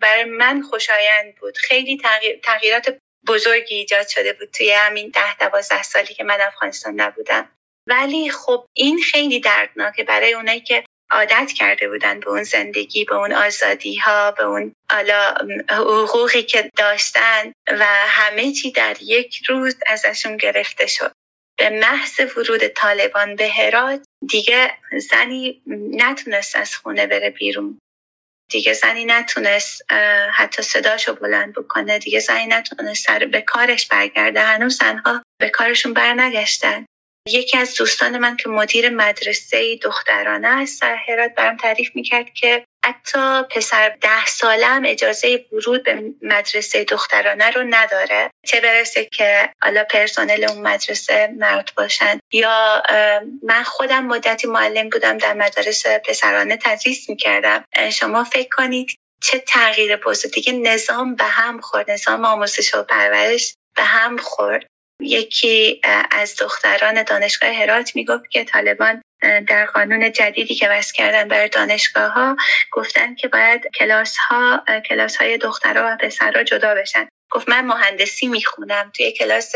برای من خوشایند بود. خیلی تغییرات بزرگی ایجاد شده بود توی همین ده دوازده سالی که من افغانستان نبودم. ولی خب این خیلی دردناکه برای اونایی که عادت کرده بودن به اون زندگی به اون آزادی ها به اون حقوقی که داشتن و همه چی در یک روز ازشون گرفته شد. به محض ورود طالبان به هرات دیگه زنی نتونست از خونه بره بیرون. دیگه زنی نتونست حتی صداشو بلند بکنه دیگه زنی نتونست سر به کارش برگرده. هنوز زنها به کارشون برنگشتن. یکی از دوستان من که مدیر مدرسه دخترانه است در هرات برام تعریف می‌کرد که حتی پسر ده سالم اجازه ورود به مدرسه دخترانه رو نداره. چه برسه که حالا پرسنل اون مدرسه مرد باشن. یا من خودم مدتی معلم بودم در مدارس پسرانه تدریس می‌کردم. شما فکر کنید چه تغییر بزرگ. دیگه نظام به هم خورد. نظام آموزش و پرورش به هم خورد. یکی از دختران دانشگاه هرات می‌گفت که طالبان در قانون جدیدی که وضع کردن برای دانشگاه ها گفتن که باید کلاس ها کلاس های دخترها و پسرها جدا بشن. گفت من مهندسی می‌خونم. توی کلاس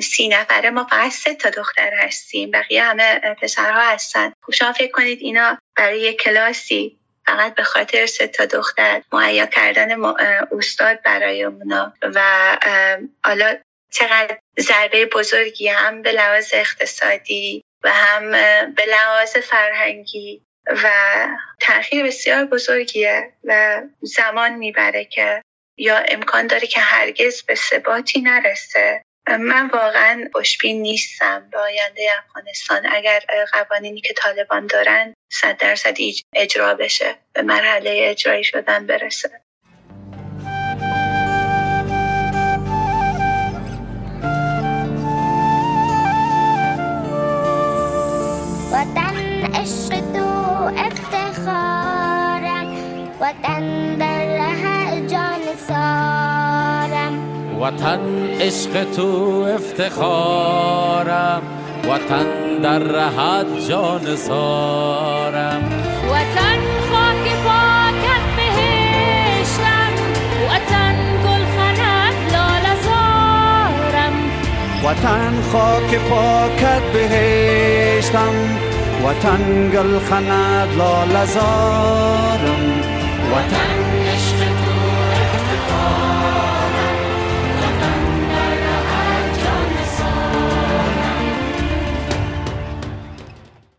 سی نفره ما فقط سه تا دختر هستیم. بقیه همه پسرها هستن. خب شما فکر کنید اینا برای کلاسی فقط به خاطر سه تا دختر مهیا کردن استاد برای اونا. و حالا چقدر ضربه بزرگی هم به لحاظ اقتصادی و هم به لحاظ فرهنگی و تاخیر بسیار بزرگیه و زمان می‌بره که یا امکان داره که هرگز به ثباتی نرسه. من واقعا خوشبین نیستم به آینده افغانستان. اگر قوانینی که طالبان دارن صد درصد اجرا بشه به مرحله اجرایی شدن برسه. عشق تو افتخارم. وطن در رهت جان سارم. وطن خاک پاکت بهشتم. وطن گل خنک لال زارم وطن خاک پاکت بهشتم. وطن گل خنک لال زارم وطن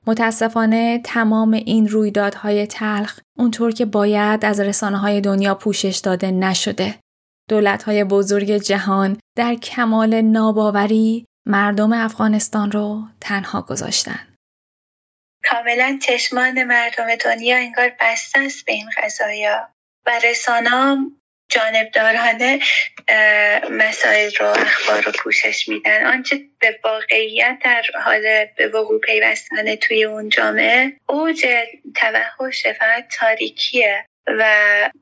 متاسفانه تمام این رویدادهای تلخ اونطور که باید از رسانه های دنیا پوشش داده نشده. دولت های بزرگ جهان در کمال ناباوری مردم افغانستان رو تنها گذاشتن. کاملا چشمان مردم دنیا انگار بسته است به این قضایا و رسانام جانبدارانه مسائل رو اخبار رو پوشش میدن. آنچه به واقعیت در حال به وقوع پیوستن توی اون جامعه اوج توحش فقط تاریکیه و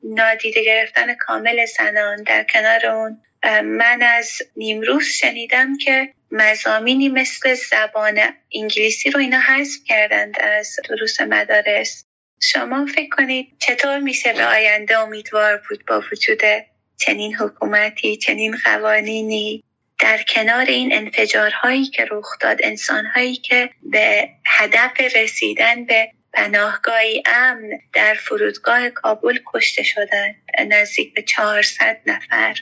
نادیده گرفتن کامل زنان. در کنار اون من از نیمروز شنیدم که مزامینی مثل زبان انگلیسی رو اینا حذف کردند از دروس مدارس. شما فکر کنید چطور میشه به آینده امیدوار بود با وجود چنین حکومتی چنین قوانینی؟ در کنار این انفجارهایی که رخ داد انسانهایی که به هدف رسیدن به پناهگاهی امن در فرودگاه کابل کشته شدند نزدیک به 400 نفر.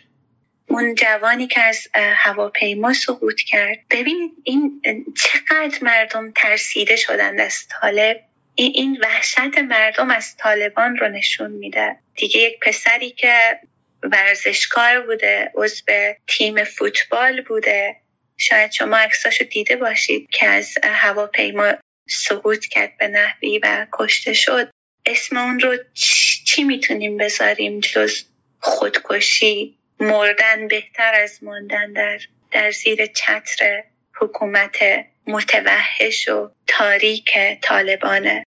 اون جوانی که از هواپیما سقوط کرد. ببینید این چقدر مردم ترسیده شدند از طالب این وحشت مردم از طالبان رو نشون میده. دیگه یک پسری که ورزشکار بوده عضو تیم فوتبال بوده. شاید شما عکساشو دیده باشید که از هواپیما سقوط کرد به نحوی و کشته شد. اسم اون رو چی می‌تونیم بذاریم جز خودکشی؟ مردن بهتر از ماندن در, در زیر چتر حکومت متوحش و تاریک طالبانه.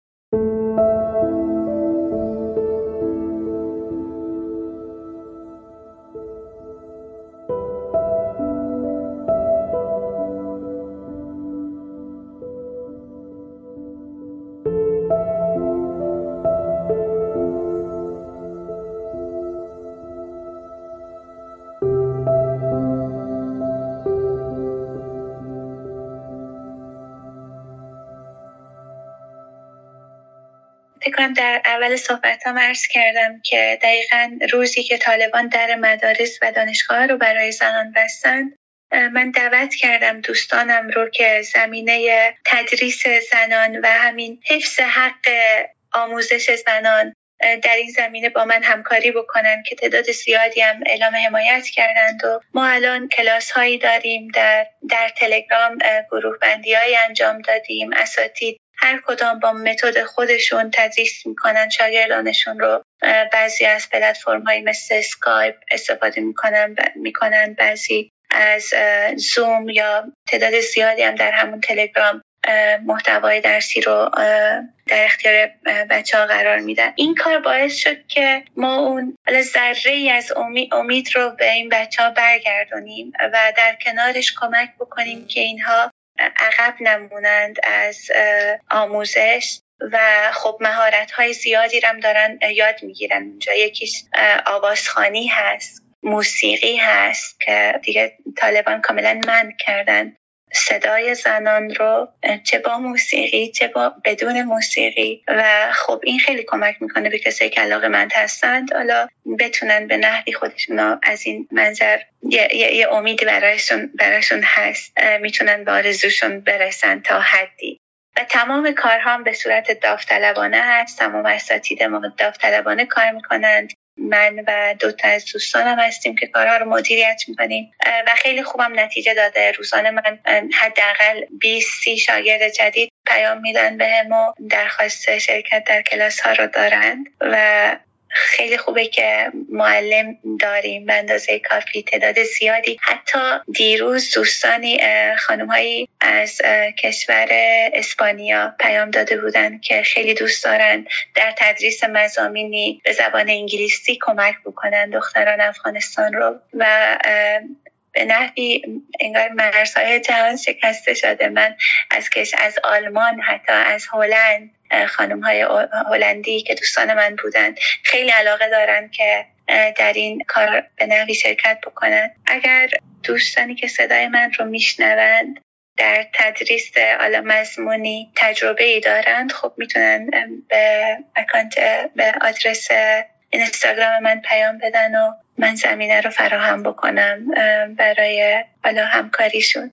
کنم در اول صحبت هم عرض کردم که دقیقا روزی که طالبان در مدارس و دانشگاه رو برای زنان بستند من دعوت کردم دوستانم رو که زمینه تدریس زنان و همین حفظ حق آموزش زنان در این زمینه با من همکاری بکنن که تعداد زیادی هم اعلام حمایت کردند و ما الان کلاس هایی داریم در, در تلگرام گروه بندی های انجام دادیم اساتید هر کدام با متد خودشون تدریس می‌کنن شاگردانشون رو بعضی از پلتفرم های مثل اسکایپ استفاده می‌کنن می‌کنن بعضی از زوم یا تعداد زیادی هم در همون تلگرام محتوای درسی رو در اختیار بچه ها قرار میدن. این کار باعث شد که ما اون ذره ای از امید رو به این بچه ها برگردونیم و در کنارش کمک بکنیم که اینها عقب نمونند از آموزش و خب مهارت های زیادی رم دارن یاد می‌گیرن اونجا یکیش آوازخانی هست موسیقی هست که دیگه طالبان کاملا من کردن. صدای زنان رو چه با موسیقی چه با بدون موسیقی. و خب این خیلی کمک می‌کنه به کسایی که علاقه مند هستند. حالا بتونن به نحوی خودشون از این منظر یه, یه،, یه امیدی برایشون, برایشون هست. می‌تونن به آرزوشون برسن تا حدی. و تمام کارها هم به صورت داوطلبانه هست. تمام اساتید ما داوطلبانه کار می‌کنند. من و دو تا از دوستانم هستیم که کارها رو مدیریت می‌کنیم. و خیلی خوبم نتیجه داده. روزانه من حداقل 20 سی شاگرد جدید پیام میدن بهم و درخواست شرکت در کلاس ها رو دارند. و خیلی خوبه که معلم داریم به اندازه کافی تعداد زیادی. حتی دیروز دوستانی خانم از کشور اسپانیا پیام داده بودن که خیلی دوست دارن در تدریس مزامینی به زبان انگلیسی کمک بکنن دختران افغانستان رو. و به نحوی انگار مرزهای جهان شکسته شده. من از کش از آلمان حتی از هلند خانم های هلندی که دوستان من بودن خیلی علاقه دارن که در این کار به نحوی شرکت بکنن. اگر دوستانی که صدای من رو میشنوند در تدریس حالا مضمونی تجربه ای دارند خب می‌تونن به اکانت به آدرس اینستاگرام من پیام بدن و من زمینه رو فراهم بکنم برای حالا همکاریشون.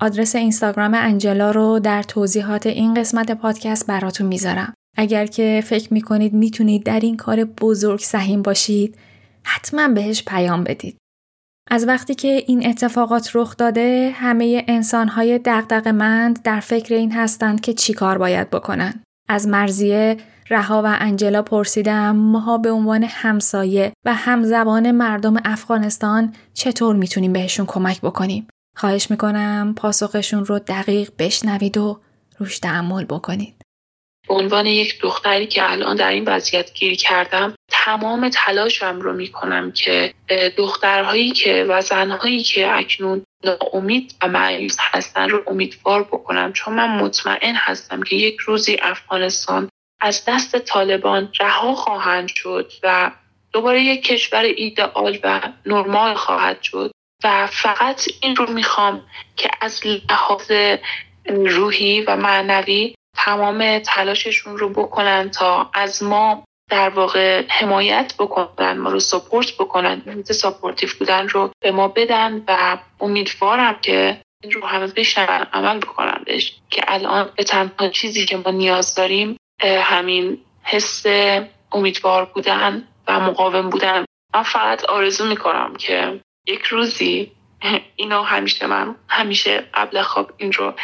آدرس اینستاگرام انجلا رو در توضیحات این قسمت پادکست براتون می‌ذارم. اگر که فکر می‌کنید می‌تونید در این کار بزرگ سهیم باشید حتما بهش پیام بدید. از وقتی که این اتفاقات رخ داده همه انسانهای دقدق مند در فکر این هستند که چی کار باید بکنن. از مرزیه رها و انجلا پرسیدم ماها به عنوان همسایه و همزبان مردم افغانستان چطور می‌تونیم بهشون کمک بکنیم. خواهش می‌کنم پاسخشون رو دقیق بشنوید و روش تعمل بکنید. به عنوان یک دختری که الان در این وضعیت گیر کردم تمام تلاشم رو می‌کنم که دخترهایی که و زنهایی که اکنون ناامید و معیوز هستن رو امیدوار بکنم چون من مطمئن هستم که یک روزی افغانستان از دست طالبان رها خواهند شد و دوباره یک کشور ایدئال و نرمال خواهد شد و فقط این رو می‌خوام که از لحاظ روحی و معنوی تمام تلاششون رو بکنن تا از ما در واقع حمایت بکنن ما رو support بکنن این supportive بودن رو به ما بدن و امیدوارم که این رو همه بشنون عمل بکنن که الان به تنها چیزی که ما نیاز داریم همین حس امیدوار بودن و مقاوم بودن. من فقط آرزو می‌کنم که یک روزی اینا همیشه من همیشه قبل خواب این رو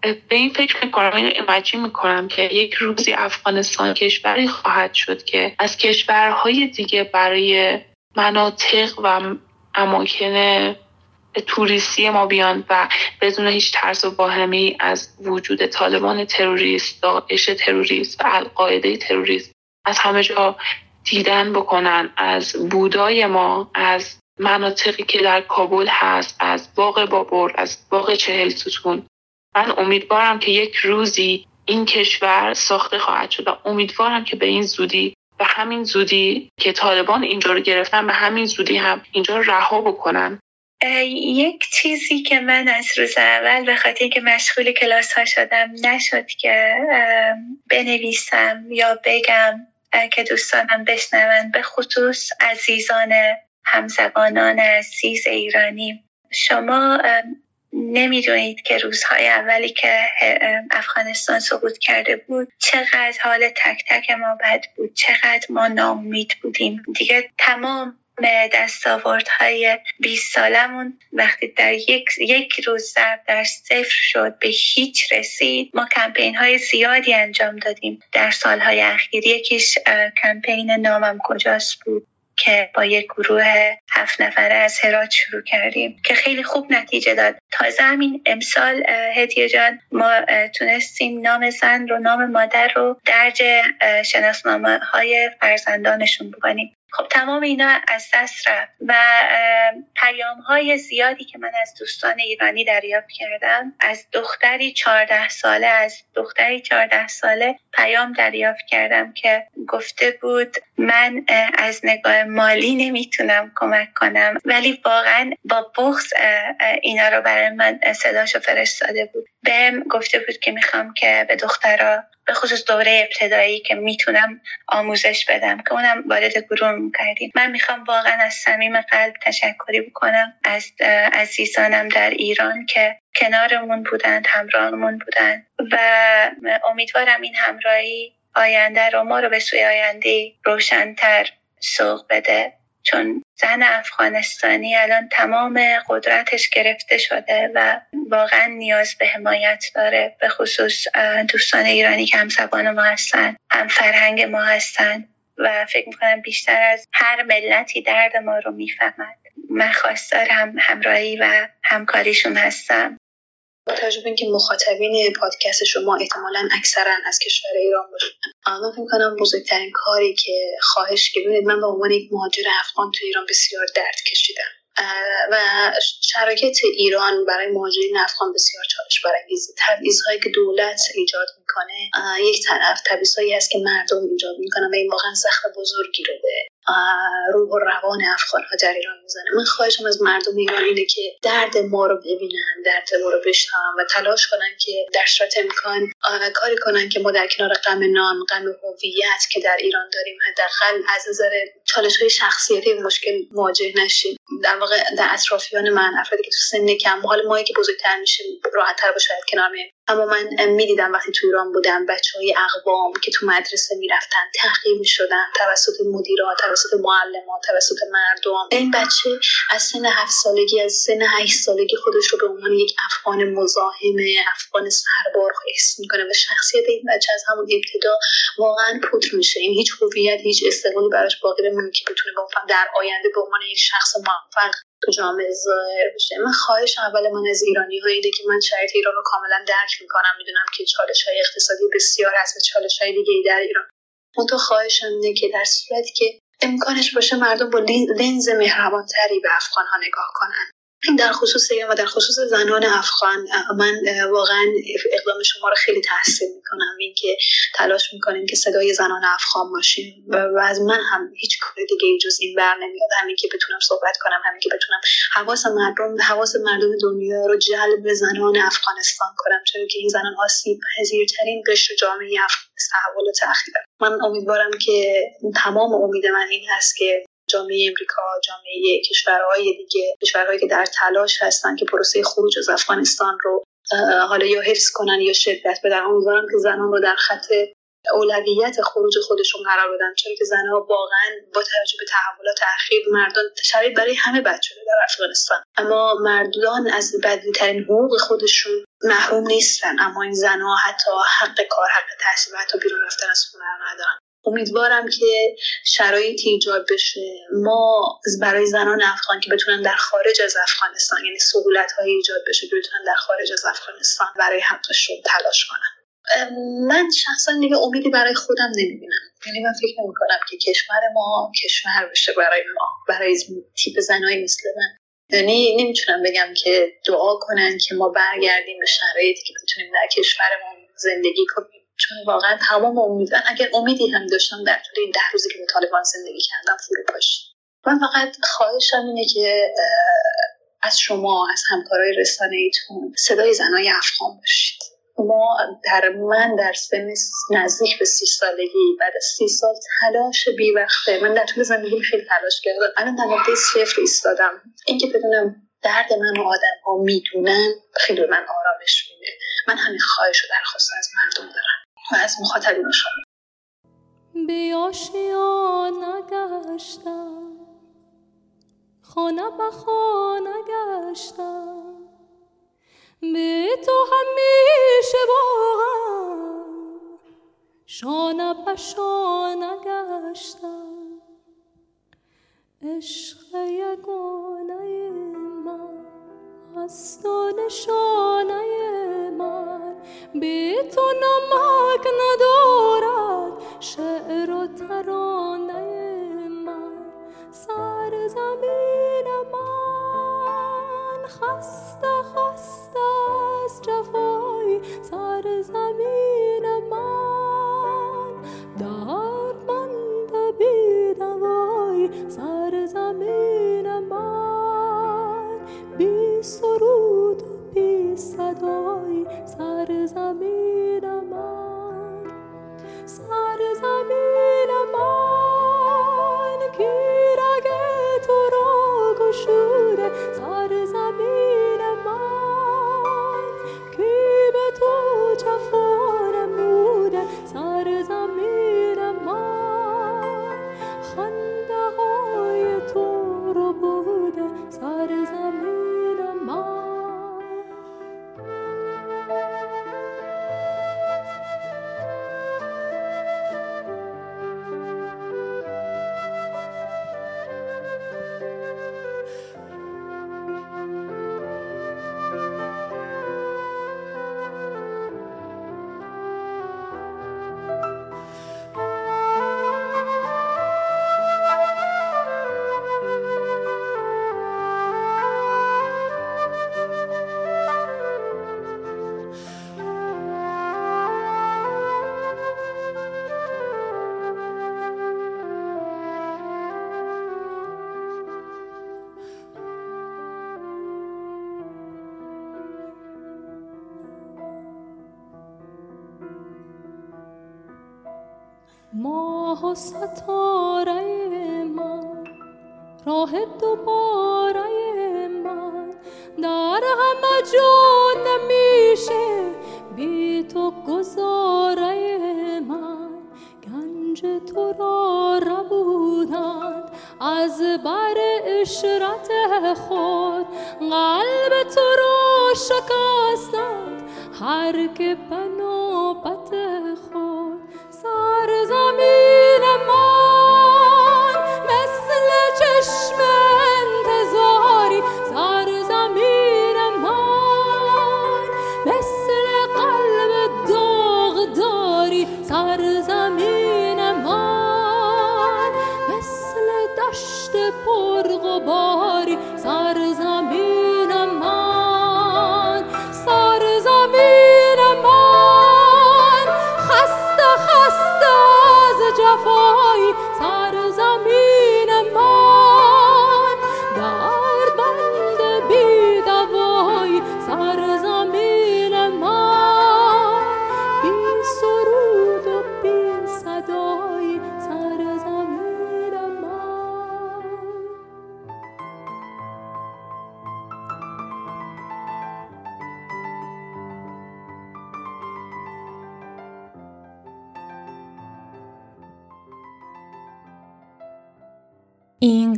به این فکر می‌کنم اینو imagine می‌کنم که یک روزی افغانستان کشوری خواهد شد که از کشورهای دیگه برای مناطق و اماکن توریستی ما بیان و بدون هیچ ترس و واهمه از وجود طالبان تروریست داعش تروریست و القاعده تروریست از همه جا دیدن بکنن از بودای ما از مناطقی که در کابل هست از باغ بابر از باغ چهل ستون. من امیدوارم که یک روزی این کشور ساخته خواهد شد و امیدوارم که به این زودی به همین زودی که طالبان اینجا رو گرفتن به همین زودی هم اینجا رو رها بکنن. یک چیزی که من از روز اول به خاطر که مشغول کلاس ها شدم نشد که بنویسم یا بگم که دوستانم بشنون. به خصوص عزیزان همزبانان عزیز ایرانی. شما نمی‌دونید که روزهای اولی که افغانستان سقوط کرده بود چقدر حال تک تک ما بد بود چقدر ما ناامید بودیم. دیگه تمام دستاوردهای 20 سالمون وقتی در یک, یک روز ضرب در صفر شد به هیچ رسید. ما کمپین های زیادی انجام دادیم. در سالهای اخیر یکیش کمپین نامم کجاست بود؟ که با یک گروه هفت نفره از هرات شروع کردیم که خیلی خوب نتیجه داد. تازه همین امسال هدیه جان ما تونستیم نام زن رو نام مادر رو درج شناسنامه های فرزندانشون بکنیم خب تمام اینا از دست رفت و پیام های زیادی که من از دوستان ایرانی دریافت کردم از دختری چهارده ساله از دختری چهارده ساله پیام دریافت کردم که گفته بود من از نگاه مالی نمی‌تونم کمک کنم. ولی واقعا با بغض اینا رو برای من صداشو فرستاده بود. بهم گفته بود که می‌خوام که به دخترها به خصوص دوره ابتدایی که می‌تونم آموزش بدم که اونم وارد گروه کردیم من می‌خوام واقعا از صمیم قلب تشکری بکنم از عزیزانم در ایران که کنارمون بودند همراهمون بودند و امیدوارم این همراهی آینده رو ما رو به سوی آینده روشنتر سوق بده. چون زن افغانستانی الان تمام قدرتش گرفته شده و واقعا نیاز به حمایت داره به خصوص دوستان ایرانی که هم زبان ما هستن هم فرهنگ ما هستن و فکر می‌کنم بیشتر از هر ملتی درد ما رو می‌فهمد. من خواستار هم همراهی و همکاریشون هستم. با به اینکه مخاطبین پادکست شما احتمالا اکثرا از کشور ایران باشن. من فکر کنم بزرگترین کاری که خواهش که من به عنوان یک مهاجر افغان تو ایران بسیار درد کشیدم. و شرایط ایران برای مهاجرین افغان بسیار چالش برانگیزه تبعیضهایی که دولت ایجاد می‌کنه یک طرف تبعیضهایی هست که مردم ایجاد می‌کنن و این واقعا زخم بزرگی رو به روح و روان افغان ها در ایران می‌زنه. من خواهشم از مردم ایران اینه که درد ما رو ببینن درد ما رو بشنون و تلاش کنن که در صورت امکان کاری کنن که ما در کنار غم نان غم هویت که در ایران داریم حداقل از نظر چالش های شخصیتی مشکل مواجه نشیم. در واقع در اطرافیان من افرادی که تو سن کم حال مایی که بزرگتر میشه راحتتر با شاید کنار اما من می‌دیدم وقتی تو ایران بودم بچه های اقوام که تو مدرسه می‌رفتن تحقیر می‌شدن توسط مدیرها توسط معلمان توسط مردم. این بچه از سن هفت سالگی از سن هشت سالگی خودش رو به عنوان یک افغان مزاحم افغان سربار حس می‌کنه و شخصیت این بچه از همون ابتدا واقعا پودر میشه. این هیچ هویت هیچ استقلالی براش باقی بمونه که بتونه در آینده به عنوان یک شخص موفق تو جامعه ظاهر بشه. من خواهش اول من از ایرانی ها اینه که من شرایط ایران رو کاملا درک می‌کنم. می‌دونم که چالش های اقتصادی بسیار هست و چالش های دیگه ای در ایران. من تو خواهشم اینه که در صورتی که امکانش باشه مردم با لنز مهربانتری به افغان ها نگاه کنن. در خصوص و در خصوص زنان افغان من واقعا اقدام شما رو خیلی تحسین می‌کنم اینکه تلاش می‌کنیم که صدای زنان افغان باشیم و از من هم هیچ کار دیگه جز این بر نمیاد. همین که بتونم صحبت کنم همین که بتونم حواس مردم حواس مردم دنیا رو جلب زنان افغانستان کنم چرا که این زنان آسیب پذیرترین قشر جامعه افغان تحول و تأخیر من امیدوارم که تمام امید من این هست که جامعه امریکا جامعه کشورهای دیگه کشورهایی که در تلاش هستن که پروسه خروج از افغانستان رو حالا یا حفظ کنن یا شدت بدن. امیدوارم که زنان رو در خط اولویت خروج خودشون قرار بدن چون که زنها واقعا با توجه به تحولات اخیر مردان شرایط برای همه شده در افغانستان. اما مردان از بدترین حقوق خودشون محروم نیستن اما این زنها حتی حق کار حق تحصیل و حتی بیرون رفتن از خونه ندارن. امیدوارم که شرایطی ایجاد بشه. ما برای زنان افغان که بتونن در خارج از افغانستان یعنی سهولت های ایجاد بشه که بتونن در خارج از افغانستان برای حقشون تلاش کنن. من شخصا دیگه امیدی برای خودم نمی‌بینم. یعنی من فکر نمی کنم که کشور ما کشور بشه برای ما برای تیپ زنایی مثل من. یعنی نمی‌تونم بگم که دعا کنن که ما برگردیم به شرایطی که بتونیم در کشورمون زندگی کنیم. چون واقعا تمام امیدن اگر امیدی هم داشتم در طول این ده روزی که به طالبان زندگی کردم فروپاش من فقط خواهشم اینه که از شما از همکارای رسانه ایتون صدای زنای افغان باشید. ما در من در سن نزدیک به سی سالگی بعد از سی سال تلاش وقته من در طول زندگی خیلی تلاش کردم. الان در نقطه صفر ایستادم. اینکه بدونم درد من و آدم ها می‌دونن خیلی من آرامش میده. من همین خواهش و درخواست از مردم دارم. از مخاطبین شما بیاشیا نگشتم. خانه به خانه گشتم. به تو همیشه واقعا شانه به شانه ماه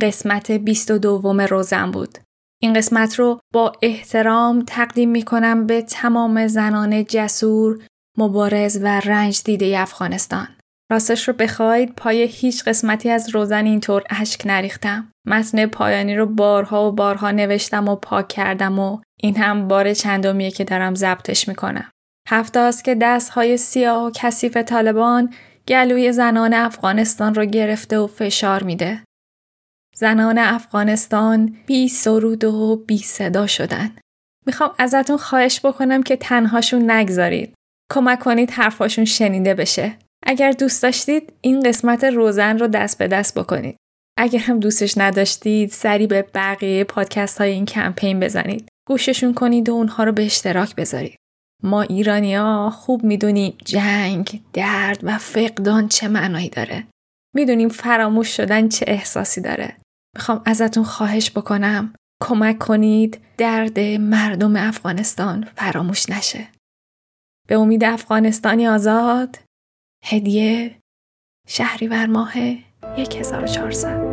قسمت 22 روزن بود. این قسمت رو با احترام تقدیم می کنم به تمام زنان جسور، مبارز و رنج دیده افغانستان. راستش رو بخواید پای هیچ قسمتی از روزن اینطور اشک نریختم. متن پایانی رو بارها و بارها نوشتم و پاک کردم و این هم بار چندمیه که دارم ضبطش می‌کنم. هفته است که دستهای سیاه و کثیف طالبان گلوی زنان افغانستان رو گرفته و فشار میده. زنان افغانستان بی سرود و بی صدا شدن. می‌خوام ازتون خواهش بکنم که تنهاشون نگذارید. کمک کنید حرفاشون شنیده بشه. اگر دوست داشتید این قسمت روزن رو دست به دست بکنید. اگر هم دوستش نداشتید سری به بقیه پادکست های این کمپین بزنید. گوششون کنید و اونها رو به اشتراک بذارید. ما ایرانیا خوب می‌دونیم جنگ، درد و فقدان چه معنایی داره. می‌دونیم فراموش شدن چه احساسی داره. می‌خوام ازتون خواهش بکنم کمک کنید درد مردم افغانستان فراموش نشه. به امید افغانستانی آزاد هدیه شهریور ماه 1400